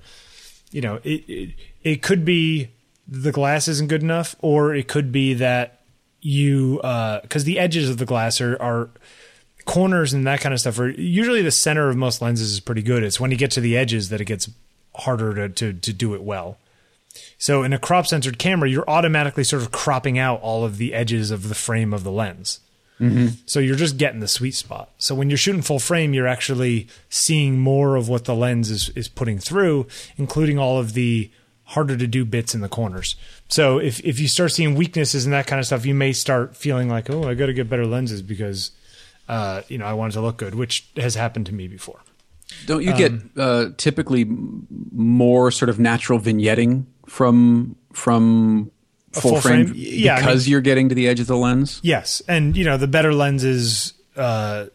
you know it, it it could be the glass isn't good enough or it could be that you because the edges of the glass are, are corners and that kind of stuff are usually the center of most lenses is pretty good it's when you get to the edges that it gets harder to to, to do it well so in a crop sensored camera you're automatically sort of cropping out all of the edges of the frame of the lens so you're just getting the sweet spot. So when you're shooting full frame, you're actually seeing more of what the lens is, is putting through, including all of the harder to do bits in the corners. So if, if you start seeing weaknesses and that kind of stuff, you may start feeling like, oh, I got to get better lenses because, uh, you know, I want it to look good, which has happened to me before. Don't you get uh, typically more sort of natural vignetting from from full, full frame, frame? Yeah, I because you're getting to the edge of the lens? Yes, and you know the better lenses. Uh,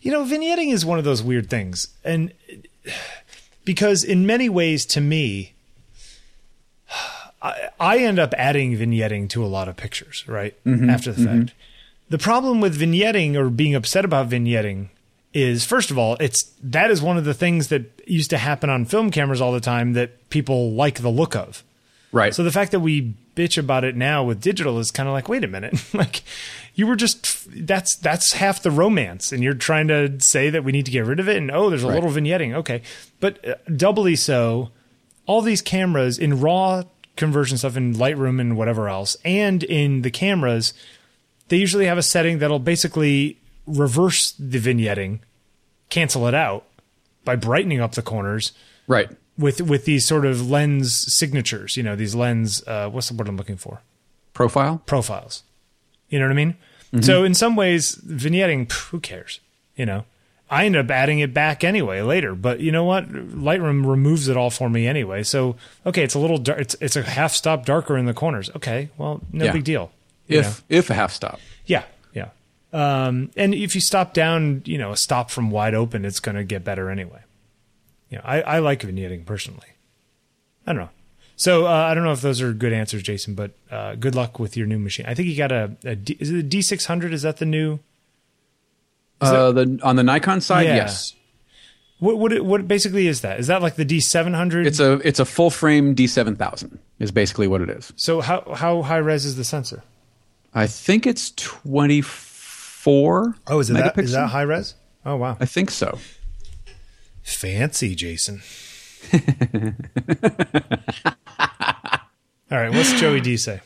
you know, vignetting is one of those weird things, and because in many ways, to me, I, I end up adding vignetting to a lot of pictures. Right after the fact, the problem with vignetting or being upset about vignetting is first of all, it's that is one of the things that used to happen on film cameras all the time that people like the look of. Right. So the fact that we bitch about it now with digital is kind of like, wait a minute, like you were just that's that's half the romance, and you're trying to say that we need to get rid of it, and oh, there's a Right. little vignetting, okay, but uh, doubly so, all these cameras in raw conversion stuff in Lightroom and whatever else, and in the cameras, they usually have a setting that'll basically reverse the vignetting, cancel it out by brightening up the corners right. with with these sort of lens signatures, you know, these lens uh, what's the word I'm looking for? Profile. Profiles. You know what I mean? So in some ways, vignetting, pff, who cares? You know, I end up adding it back anyway later. But you know what? Lightroom removes it all for me anyway. So okay, it's a little dar- it's it's a half stop darker in the corners. Okay, well, no Yeah. big deal. If know? if a half stop. Yeah. Um, and if you stop down, you know, a stop from wide open, it's going to get better anyway. You know, I, I like vignetting personally. I don't know. So uh, I don't know if those are good answers, Jason, but uh, good luck with your new machine. I think you got a, a D, is it a D six hundred? Is that the new? Uh, the on the Nikon side, Yeah. yes. What what it- what basically is that? Is that like the D seven hundred? It's a it's a full frame D seven thousand. is basically what it is. So how how high res is the sensor? I think it's 24. Oh, is it that? Is megapixel? that high res? Oh wow, I think so. fancy, Jason. All right, what's Joey D say?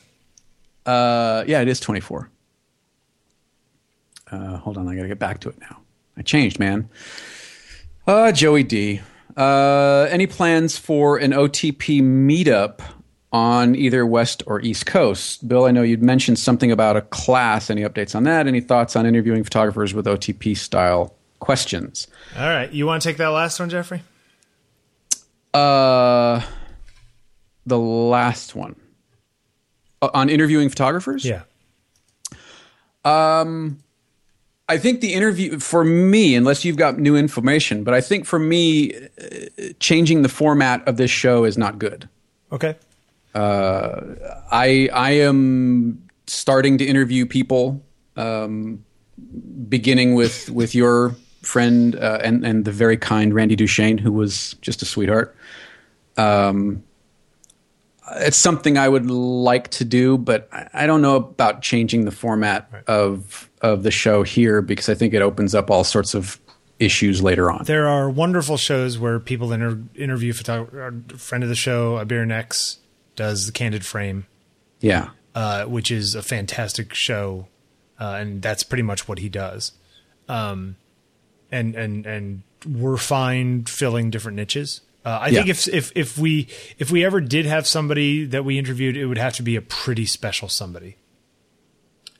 Uh, yeah, it is 24. Uh, hold on, I got to get back to it now. I changed, man. Uh, Joey D. Uh, any plans for an OTP meetup on either West or East Coast? Bill, I know you'd mentioned something about a class. Any updates on that? Any thoughts on interviewing photographers with OTP style questions? All right, you want to take that last one, Jeffery? Uh, the last one Uh, on interviewing photographers. Yeah. Um, I think the interview for me, unless you've got new information, but I think for me, uh, changing the format of this show is not good. Okay. I I am starting to interview people, um, beginning with with your friend uh, and and the very kind Randy Duchaine, who was just a sweetheart. Um, it's something I would like to do, but I, don't know about changing the format of of the show here because I think it opens up all sorts of issues later on. There are wonderful shows where people inter- interview photographer. A friend of the show, Ibarionex, does the Candid Frame, Yeah, uh, which is a fantastic show, uh, and that's pretty much what he does. Um, and and and we're fine filling different niches. Uh, I think if if if we if we ever did have somebody that we interviewed, it would have to be a pretty special somebody.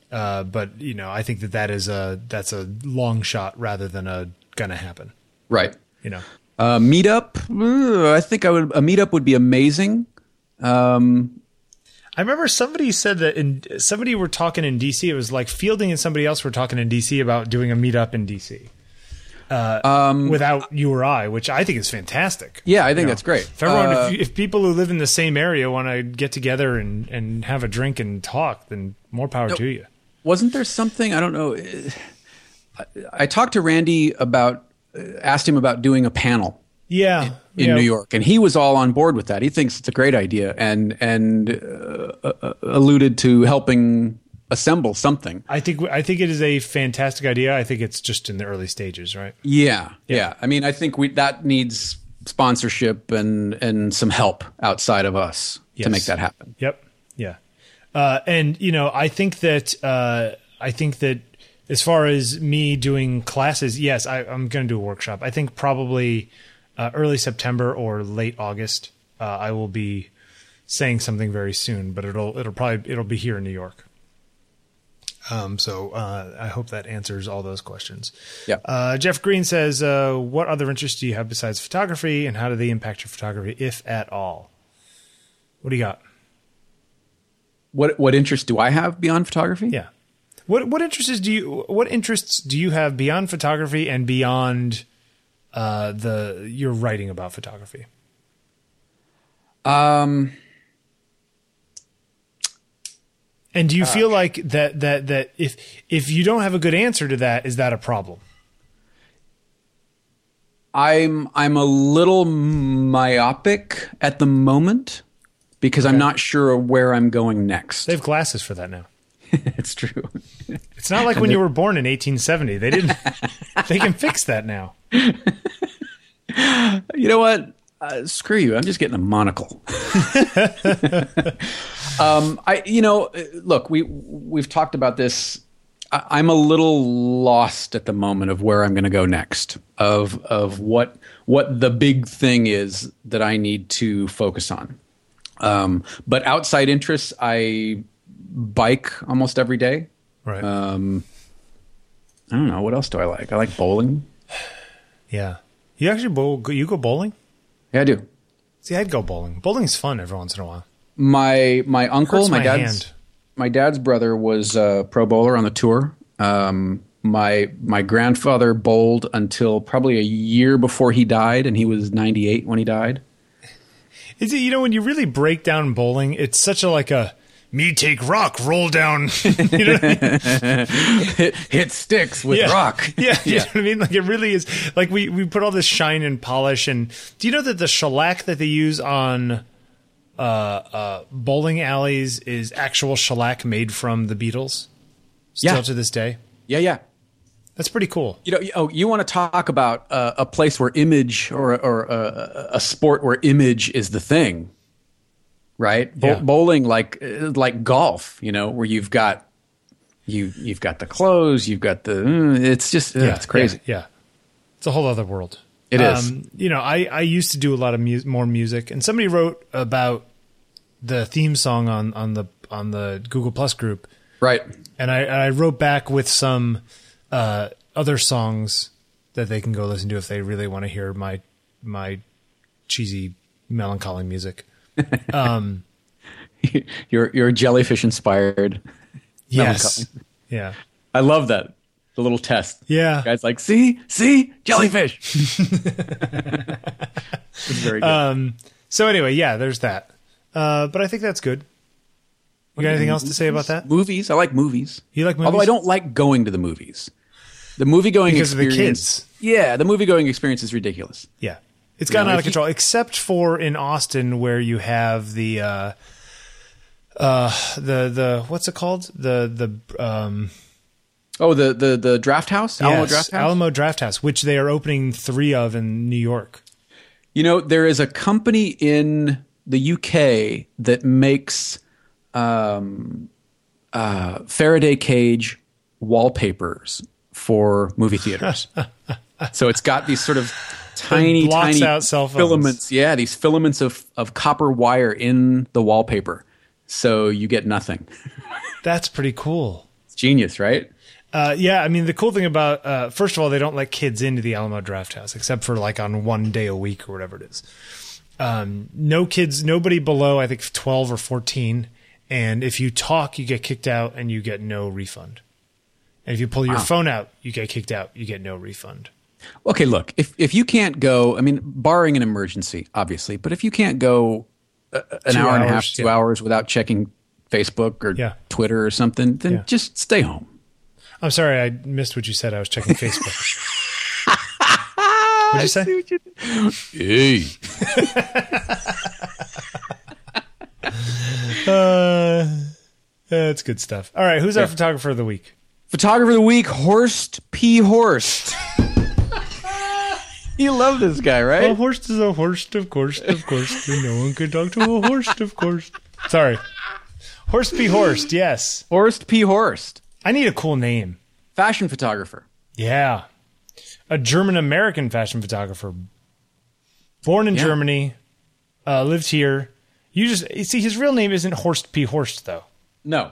Uh, but you know, I think that that is a that's a long shot rather than a gonna happen. right. You know. Uh, meetup. uh, I think I would. A meetup would be amazing. Um, I remember somebody said that in somebody were talking in DC. It was like Fielding and somebody else were talking in DC about doing a meetup in DC. Uh, without you or I, which I think is fantastic. yeah, I think know, that's great. If everyone, Uh, if, you- if people who live in the same area want to get together and, and have a drink and talk, then more power to you. wasn't there something I don't know? I, I talked to Randy about, uh, asked him about doing a panel Yeah, in yeah. New York, and he was all on board with that. He thinks it's a great idea, and and uh, uh, alluded to helping assemble something. I think I think it is a fantastic idea. I think it's just in the early stages, right? Yeah, yeah. I mean, I think we that needs sponsorship and and some help outside of us Yes. to make that happen. Yep. Yeah. Uh, and you know, I think that uh, I think that as far as me doing classes, yes, I, I'm going to do a workshop. I think probably uh, early September or late August. Uh, I will be saying something very soon, but it'll it'll probably it'll be here in New York. Um, so uh, I hope that answers all those questions. Yeah. Uh, Jeff Green says, uh, "What other interests do you have besides photography, and how do they impact your photography, if at all?" What do you got? What what interest do I have beyond photography? Yeah. What what interests do you what interests do you have beyond photography and beyond uh, the your writing about photography? Um. And do you feel like that that that if if you don't have a good answer to that, is that a problem? I'm I'm a little myopic at the moment because I'm not sure where I'm going next. They have glasses for that now. it's true. It's not like when you were born in 1870. They didn't. they can fix that now. You know what? Uh, screw you. I'm just getting a monocle. um, I, you know, uh, look, we we've talked about this. I, I'm a little lost at the moment of where I'm going to go next. Of of what what the big thing is that I need to focus on. Um, but outside interests, I bike almost every day. Right. Um, I don't know what else do I like. I like bowling. yeah. You actually bowl, you go bowling? Yeah, I do. See, I'd go bowling. Bowling's fun every once in a while. my my uncle, my, my dad's hand. my dad's brother was a pro bowler on the tour. Um, my my grandfather bowled until probably a year before he died, and he was 98 when he died. Is it you know when you really break down bowling, it's such a like a me take rock roll down. you know I mean? hit, hit sticks with yeah. rock. Yeah, you know what I mean? Like it really is like we we put all this shine and polish and do you know that the shellac that they use on uh, uh, bowling alleys is actual shellac made from the beetles. Still Yeah. to this day. Yeah, yeah. That's pretty cool. You know, oh, you want to talk about uh, a place where image or or uh, a sport where image is the thing, right? Bo- Yeah. Bowling, like uh, like golf, you know, where you've got you you've got the clothes, you've got the. mm, it's just uh, it's crazy. Yeah, yeah. It's a whole other world. It is. You know, I, I used to do a lot of mu- more music, and somebody wrote about the theme song on, on the on the Google Plus group, Right. and I, I wrote back with some uh, other songs that they can go listen to if they really want to hear my my cheesy melancholy music. you're you're jellyfish inspired. Yes, yeah, I love that. The little test. yeah. Guys like, see, see, jellyfish. it's very good. Um, So anyway, yeah, there's that. Uh, but I think that's good. You got anything else to say about that? movies. I like movies. You like movies? Although I don't like going to the movies. The movie going Because of the experience. kids. Yeah, the movie going experience is ridiculous. Yeah. It's gotten out of control, except for in Austin where you have the uh uh the the what's it called? The the um Oh, the the the draft house, Alamo yes, Drafthouse. Alamo Drafthouse, which they are opening three of in New York. You know, there is a company in the UK that makes um, uh, Faraday cage wallpapers for movie theaters. so it's got these sort of tiny, tiny out cell phones. filaments. Yeah, these filaments of, of copper wire in the wallpaper. So you get nothing. That's pretty cool. It's genius, right? Uh, yeah, I mean the cool thing about uh, first of all they don't let kids into the Alamo Drafthouse except for like on one day a week or whatever it is. Um, no kids, nobody below I think twelve or fourteen, and if you talk, you get kicked out and you get no refund. And if you pull your phone out, you get kicked out. You get no refund. Okay, look, if if you can't go, I mean, barring an emergency, obviously, but if you can't go uh, an Two hour and a half, two yeah. hours without checking Facebook or Yeah. Twitter or something, then Yeah. just stay home. I'm sorry, I missed what you said. I was checking Facebook. What'd you say? Hey. Uh, that's good stuff. All right, who's our photographer of the week? Photographer of the week, Horst P. Horst. you love this guy, right? A horse is a horse, of course, of course. No one can talk to a horse, of course. Sorry. Horst P. Horst, yes. Horst P. Horst, I need a cool name. fashion photographer. Yeah. A German American fashion photographer. Born in Yeah. Germany, uh, lived here. You just you see his real name isn't Horst P. Horst though. No.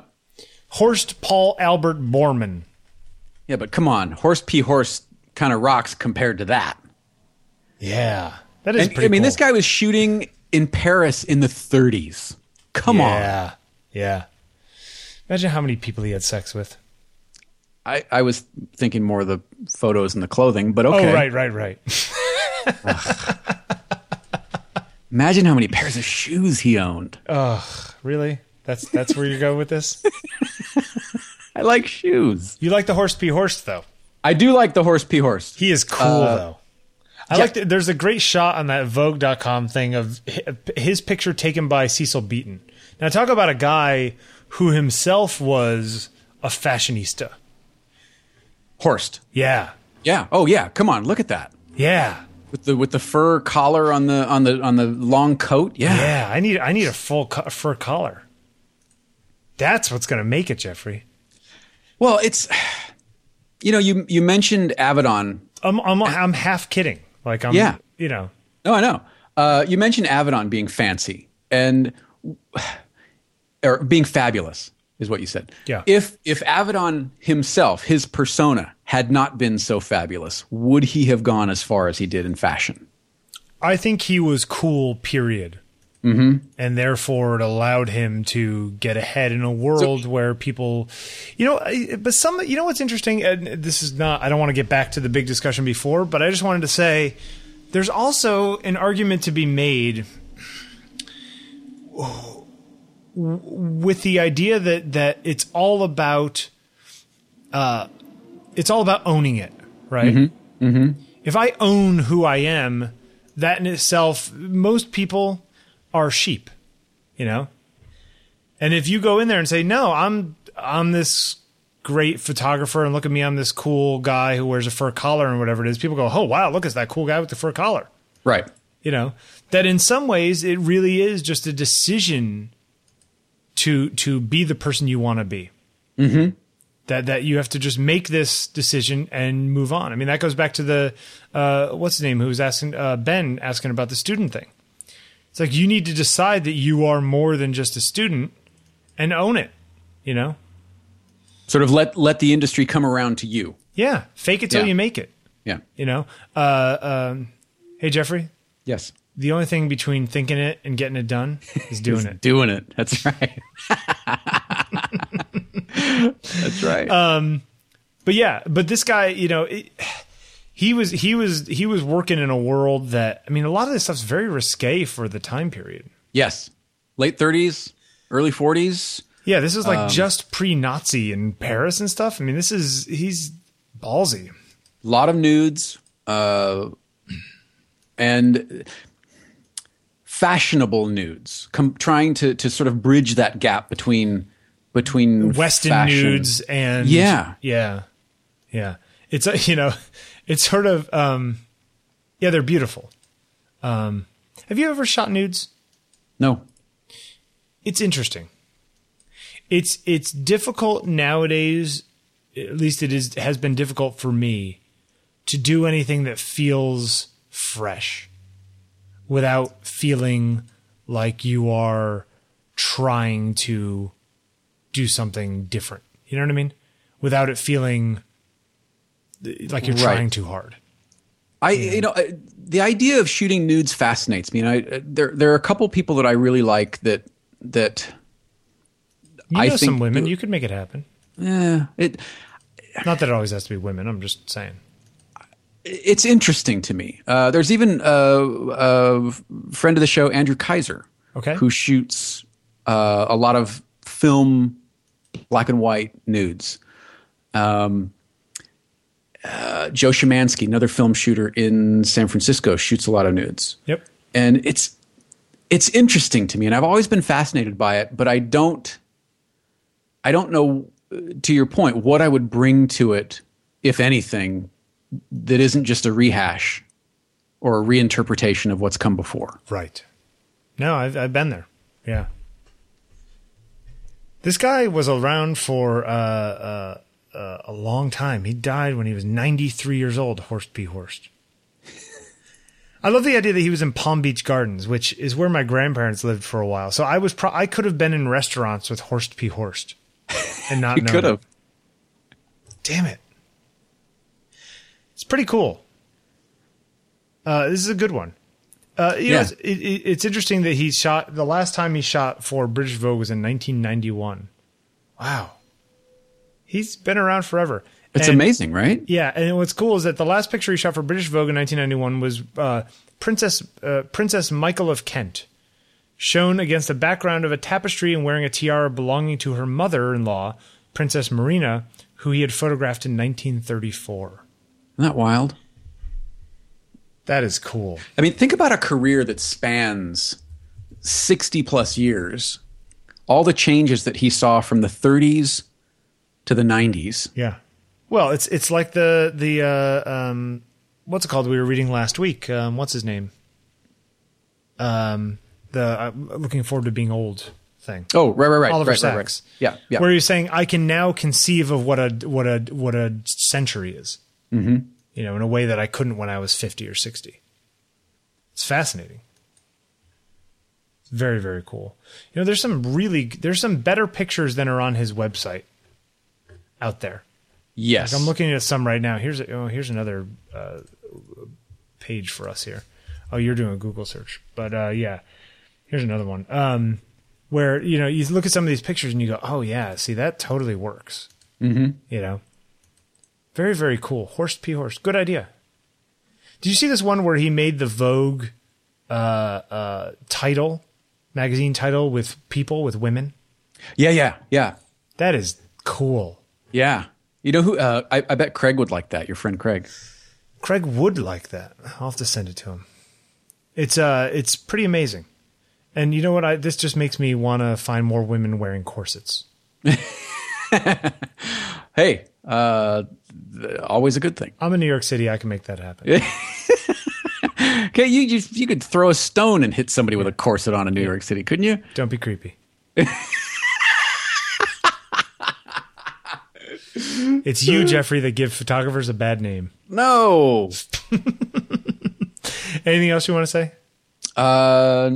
Horst Paul Albert Bormann. Yeah, but come on, Horst P. Horst kind of rocks compared to that. Yeah. That is And, pretty I mean, cool. this guy was shooting in Paris in the 30s. Come on. Yeah. Yeah. Imagine how many people he had sex with. I, I was thinking more of the photos and the clothing, but okay. Oh, right, right, right. Imagine how many pairs of shoes he owned. Ugh, really? That's that's where you're going with this? I like shoes. You like the Horst P. Horst though. I do like the Horst P. Horst. He is cool uh, though. I yeah. like that. There's a great shot on that Vogue.com thing of his picture taken by Cecil Beaton. Now talk about a guy who himself was a fashionista. Horst. Yeah, Yeah. Oh yeah. Come on, look at that. yeah, With the with the fur collar on the on the on the long coat. Yeah. yeah. I need I need a full co- fur collar. That's what's going to make it, Jeffery. Well, it's you know, you you mentioned Avedon. I'm I'm I'm half kidding. Like I'm Yeah. you know No, I know. Uh, you mentioned Avedon being fancy and or being fabulous is what you said. Yeah. If if Avedon himself, his persona, had not been so fabulous, would he have gone as far as he did in fashion? I think he was cool, period. Mm-hmm. And therefore, it allowed him to get ahead in a world where people, you know, but some, you know what's interesting? And this is not, I don't want to get back to the big discussion before, but I just wanted to say there's also an argument to be made with the idea that, that it's all about, uh, it's all about owning it, right? if I own who I am, that in itself, most people are sheep. you know. And if you go in there and say, "No, I'm I'm this great photographer, and look at me, I'm this cool guy who wears a fur collar and whatever it is," people go, "Oh wow, look at that cool guy with the fur collar." Right. You know that in some ways it really is just a decision to to be the person you want to be. Mm-hmm. That that you have to just make this decision and move on. I mean, that goes back to the uh, what's his name who was asking uh, Ben asking about the student thing. It's like you need to decide that you are more than just a student and own it. You know, Sort of let let the industry come around to you. yeah, fake it till Yeah. you make it. Yeah. You know, uh, um, hey Jeffery, Yes. the only thing between thinking it and getting it done is doing it. Doing it. That's right. That's right. but yeah, but this guy, you know, it, he was he was he was working in a world that I mean, a lot of this stuff's very risque for the time period. yes. Late 30s, early 40s. Yeah, this is like just pre-Nazi in Paris and stuff. I mean, this is he's ballsy. A lot of nudes. Uh, and fashionable nudes, com- trying to, to sort of bridge that gap between between Western fashion- nudes and Yeah. yeah, yeah. It's a you know, it's sort of um, yeah, they're beautiful. Um, have you ever shot nudes? No, it's interesting. It's it's difficult nowadays. At least it is has been difficult for me to do anything that feels fresh without feeling like you are trying to do something different. You know what I mean? Without it feeling like you're Right. trying too hard. I you know I- the idea of shooting nudes fascinates me, and I uh, there there are a couple people that I really like that that You I know some think- women, you could make it happen. eh, it Not that it always has to be women. I'm just saying. it's interesting to me. Uh, there's even a, a friend of the show, Andrew Kaiser, Okay. who shoots uh, a lot of film black and white nudes. Um, uh, Joe Shemansky, another film shooter in San Francisco, shoots a lot of nudes, Yep. and it's it's interesting to me, and I've always been fascinated by it. But I don't, I don't know. uh, To your point, what I would bring to it, if anything, that isn't just a rehash or a reinterpretation of what's come before. Right. No, I've, I've been there. Yeah. This guy was around for uh, uh, uh, a long time. He died when he was 93 years old, Horst P. Horst. I love the idea that he was in Palm Beach Gardens, which is where my grandparents lived for a while. So I was pro- I could have been in restaurants with Horst P. Horst and not You could have. Damn it. It's pretty cool. Uh, this is a good one. Uh, you know, Yeah. it's, it, it, it's interesting that he shot the last time he shot for British Vogue was in 1991. Wow, he's been around forever. It's And- amazing, right? Yeah, and what's cool is that the last picture he shot for British Vogue in 1991 was uh, Princess uh, Princess Michael of Kent, shown against a background of a tapestry and wearing a tiara belonging to her mother-in-law, Princess Marina, who he had photographed in 1934. Isn't that wild? That is cool. I mean, think about a career that spans 60 plus years, all the changes that he saw from the 30s to the 90s. Yeah. Well, it's it's like the the uh, um, what's it called we were reading last week. Um, what's his name? Um, the uh, looking forward to being old thing. Oh, right, right, right. Oliver right, right, Sacks. right. Yeah, yeah. Where he's saying, I can now conceive of what a what a what a century is. Mm-hmm. You know, in a way that I couldn't when I was fifty or sixty. It's fascinating. It's very very cool. You know, there's some really there's some better pictures than are on his website out there. yes. I'm looking at some right now. Here's a, oh, here's another uh, page for us here. Oh, you're doing a Google search, but uh, yeah, here's another one. Um, where you know you look at some of these pictures and you go, oh yeah, see that totally works. Mm-hmm. You know, very very cool. Horst P. Horst, good idea. Did you see this one where he made the Vogue uh, uh, title, magazine title with people with women? Yeah, yeah, yeah. That is cool. Yeah. You know who? Uh, I, I bet Craig would like that, your friend Craig. Craig would like that. I'll have to send it to him. It's uh, it's pretty amazing, And you know what? I this just makes me want to find more women wearing corsets. Hey, uh, always a good thing. I'm in New York City. I can make that happen. Okay, you, you you could throw a stone and hit somebody with a corset on in New York City, couldn't you? Don't be creepy. it's you, Jeffery, that give photographers a bad name. No. Anything else you want to say? Uh,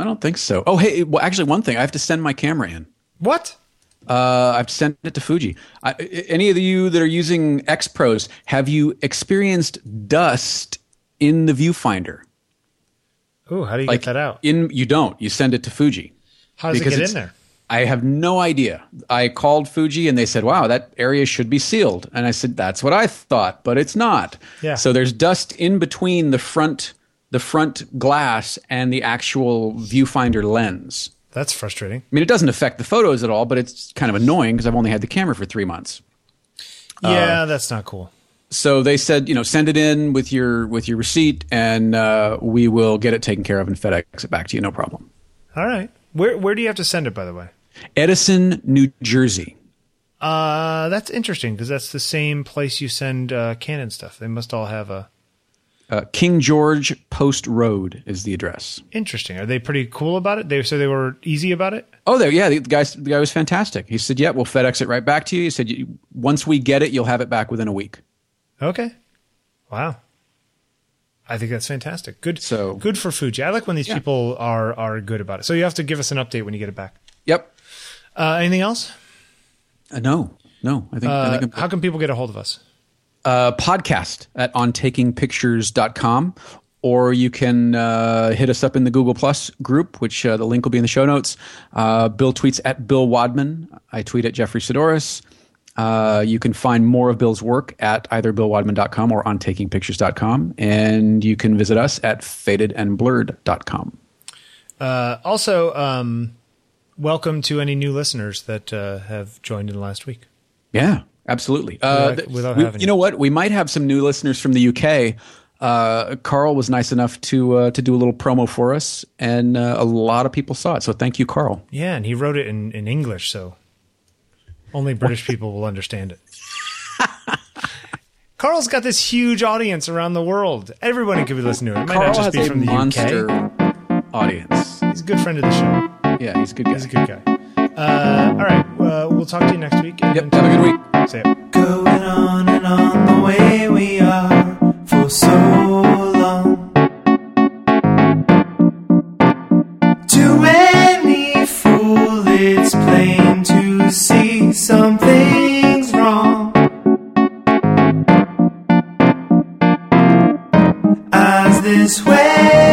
I don't think so. Oh, hey, well, actually, one thing I have to send my camera in. What? Uh, I have sent it to Fuji. I, any of you that are using X Pros, have you experienced dust in the viewfinder? Oh, how do you Like get that out? In you don't. You send it to Fuji. How does it get in there? I have no idea. I called Fuji and they said, "Wow, that area should be sealed." And I said, "That's what I thought, but it's not." Yeah. So there's dust in between the front the front glass and the actual viewfinder lens. That's frustrating. I mean, it doesn't affect the photos at all, but it's kind of annoying because I've only had the camera for 3 months. Yeah, that's not cool. So they said, you know, send it in with your with your receipt and uh, we will get it taken care of and FedEx it back to you no problem. All right. Where where do you have to send it, by the way? Edison, New Jersey. Uh, that's interesting because that's the same place you send uh, Canon stuff. They must all have a. Uh, King George Post Road is the address. Interesting. Are they pretty cool about it? They so they were easy about it. Oh, there, yeah. The guy, the guy was fantastic. He said, "Yeah, we'll FedEx it right back to you." He said, "Once we get it, you'll have it back within a week." Okay. Wow. I think that's fantastic. Good. So- good for Fuji. I like when these Yeah. people are are good about it. So you have to give us an update when you get it back. Yep. Uh, anything else? Uh, no, no. I think, I Uh, think how can people get a hold of us? uh, podcast at ontakingpictures.com or you can uh, hit us up in the Google Plus group, which uh, the link will be in the show notes. Uh, Bill tweets at Bill Wadman. I tweet at Jeffery Saddoris. Uh, you can find more of Bill's work at either billwadman.com or ontakingpictures.com. And you can visit us at fadedandblurred.com. Uh, also, um, welcome to any new listeners that uh, have joined in the last week. Yeah, absolutely. Uh, Without- without we- having you you. know what? We might have some new listeners from the UK. Uh, Carl was nice enough to uh, to do a little promo for us, and uh, a lot of people saw it. So thank you, Carl. Yeah, and he wrote it in, in English, so only British people will understand it. Carl's got this huge audience around the world. Everybody could be listening to it. It might Carl not just be from the monster UK. audience. He's a good friend of the show. Yeah, he's a good guy. He's a good guy. Uh, all right, uh, we'll talk to you next week. Yep. Have a good week. See ya. Going on and on the way we are for so long. To any fool, it's plain to see something's wrong. As this way,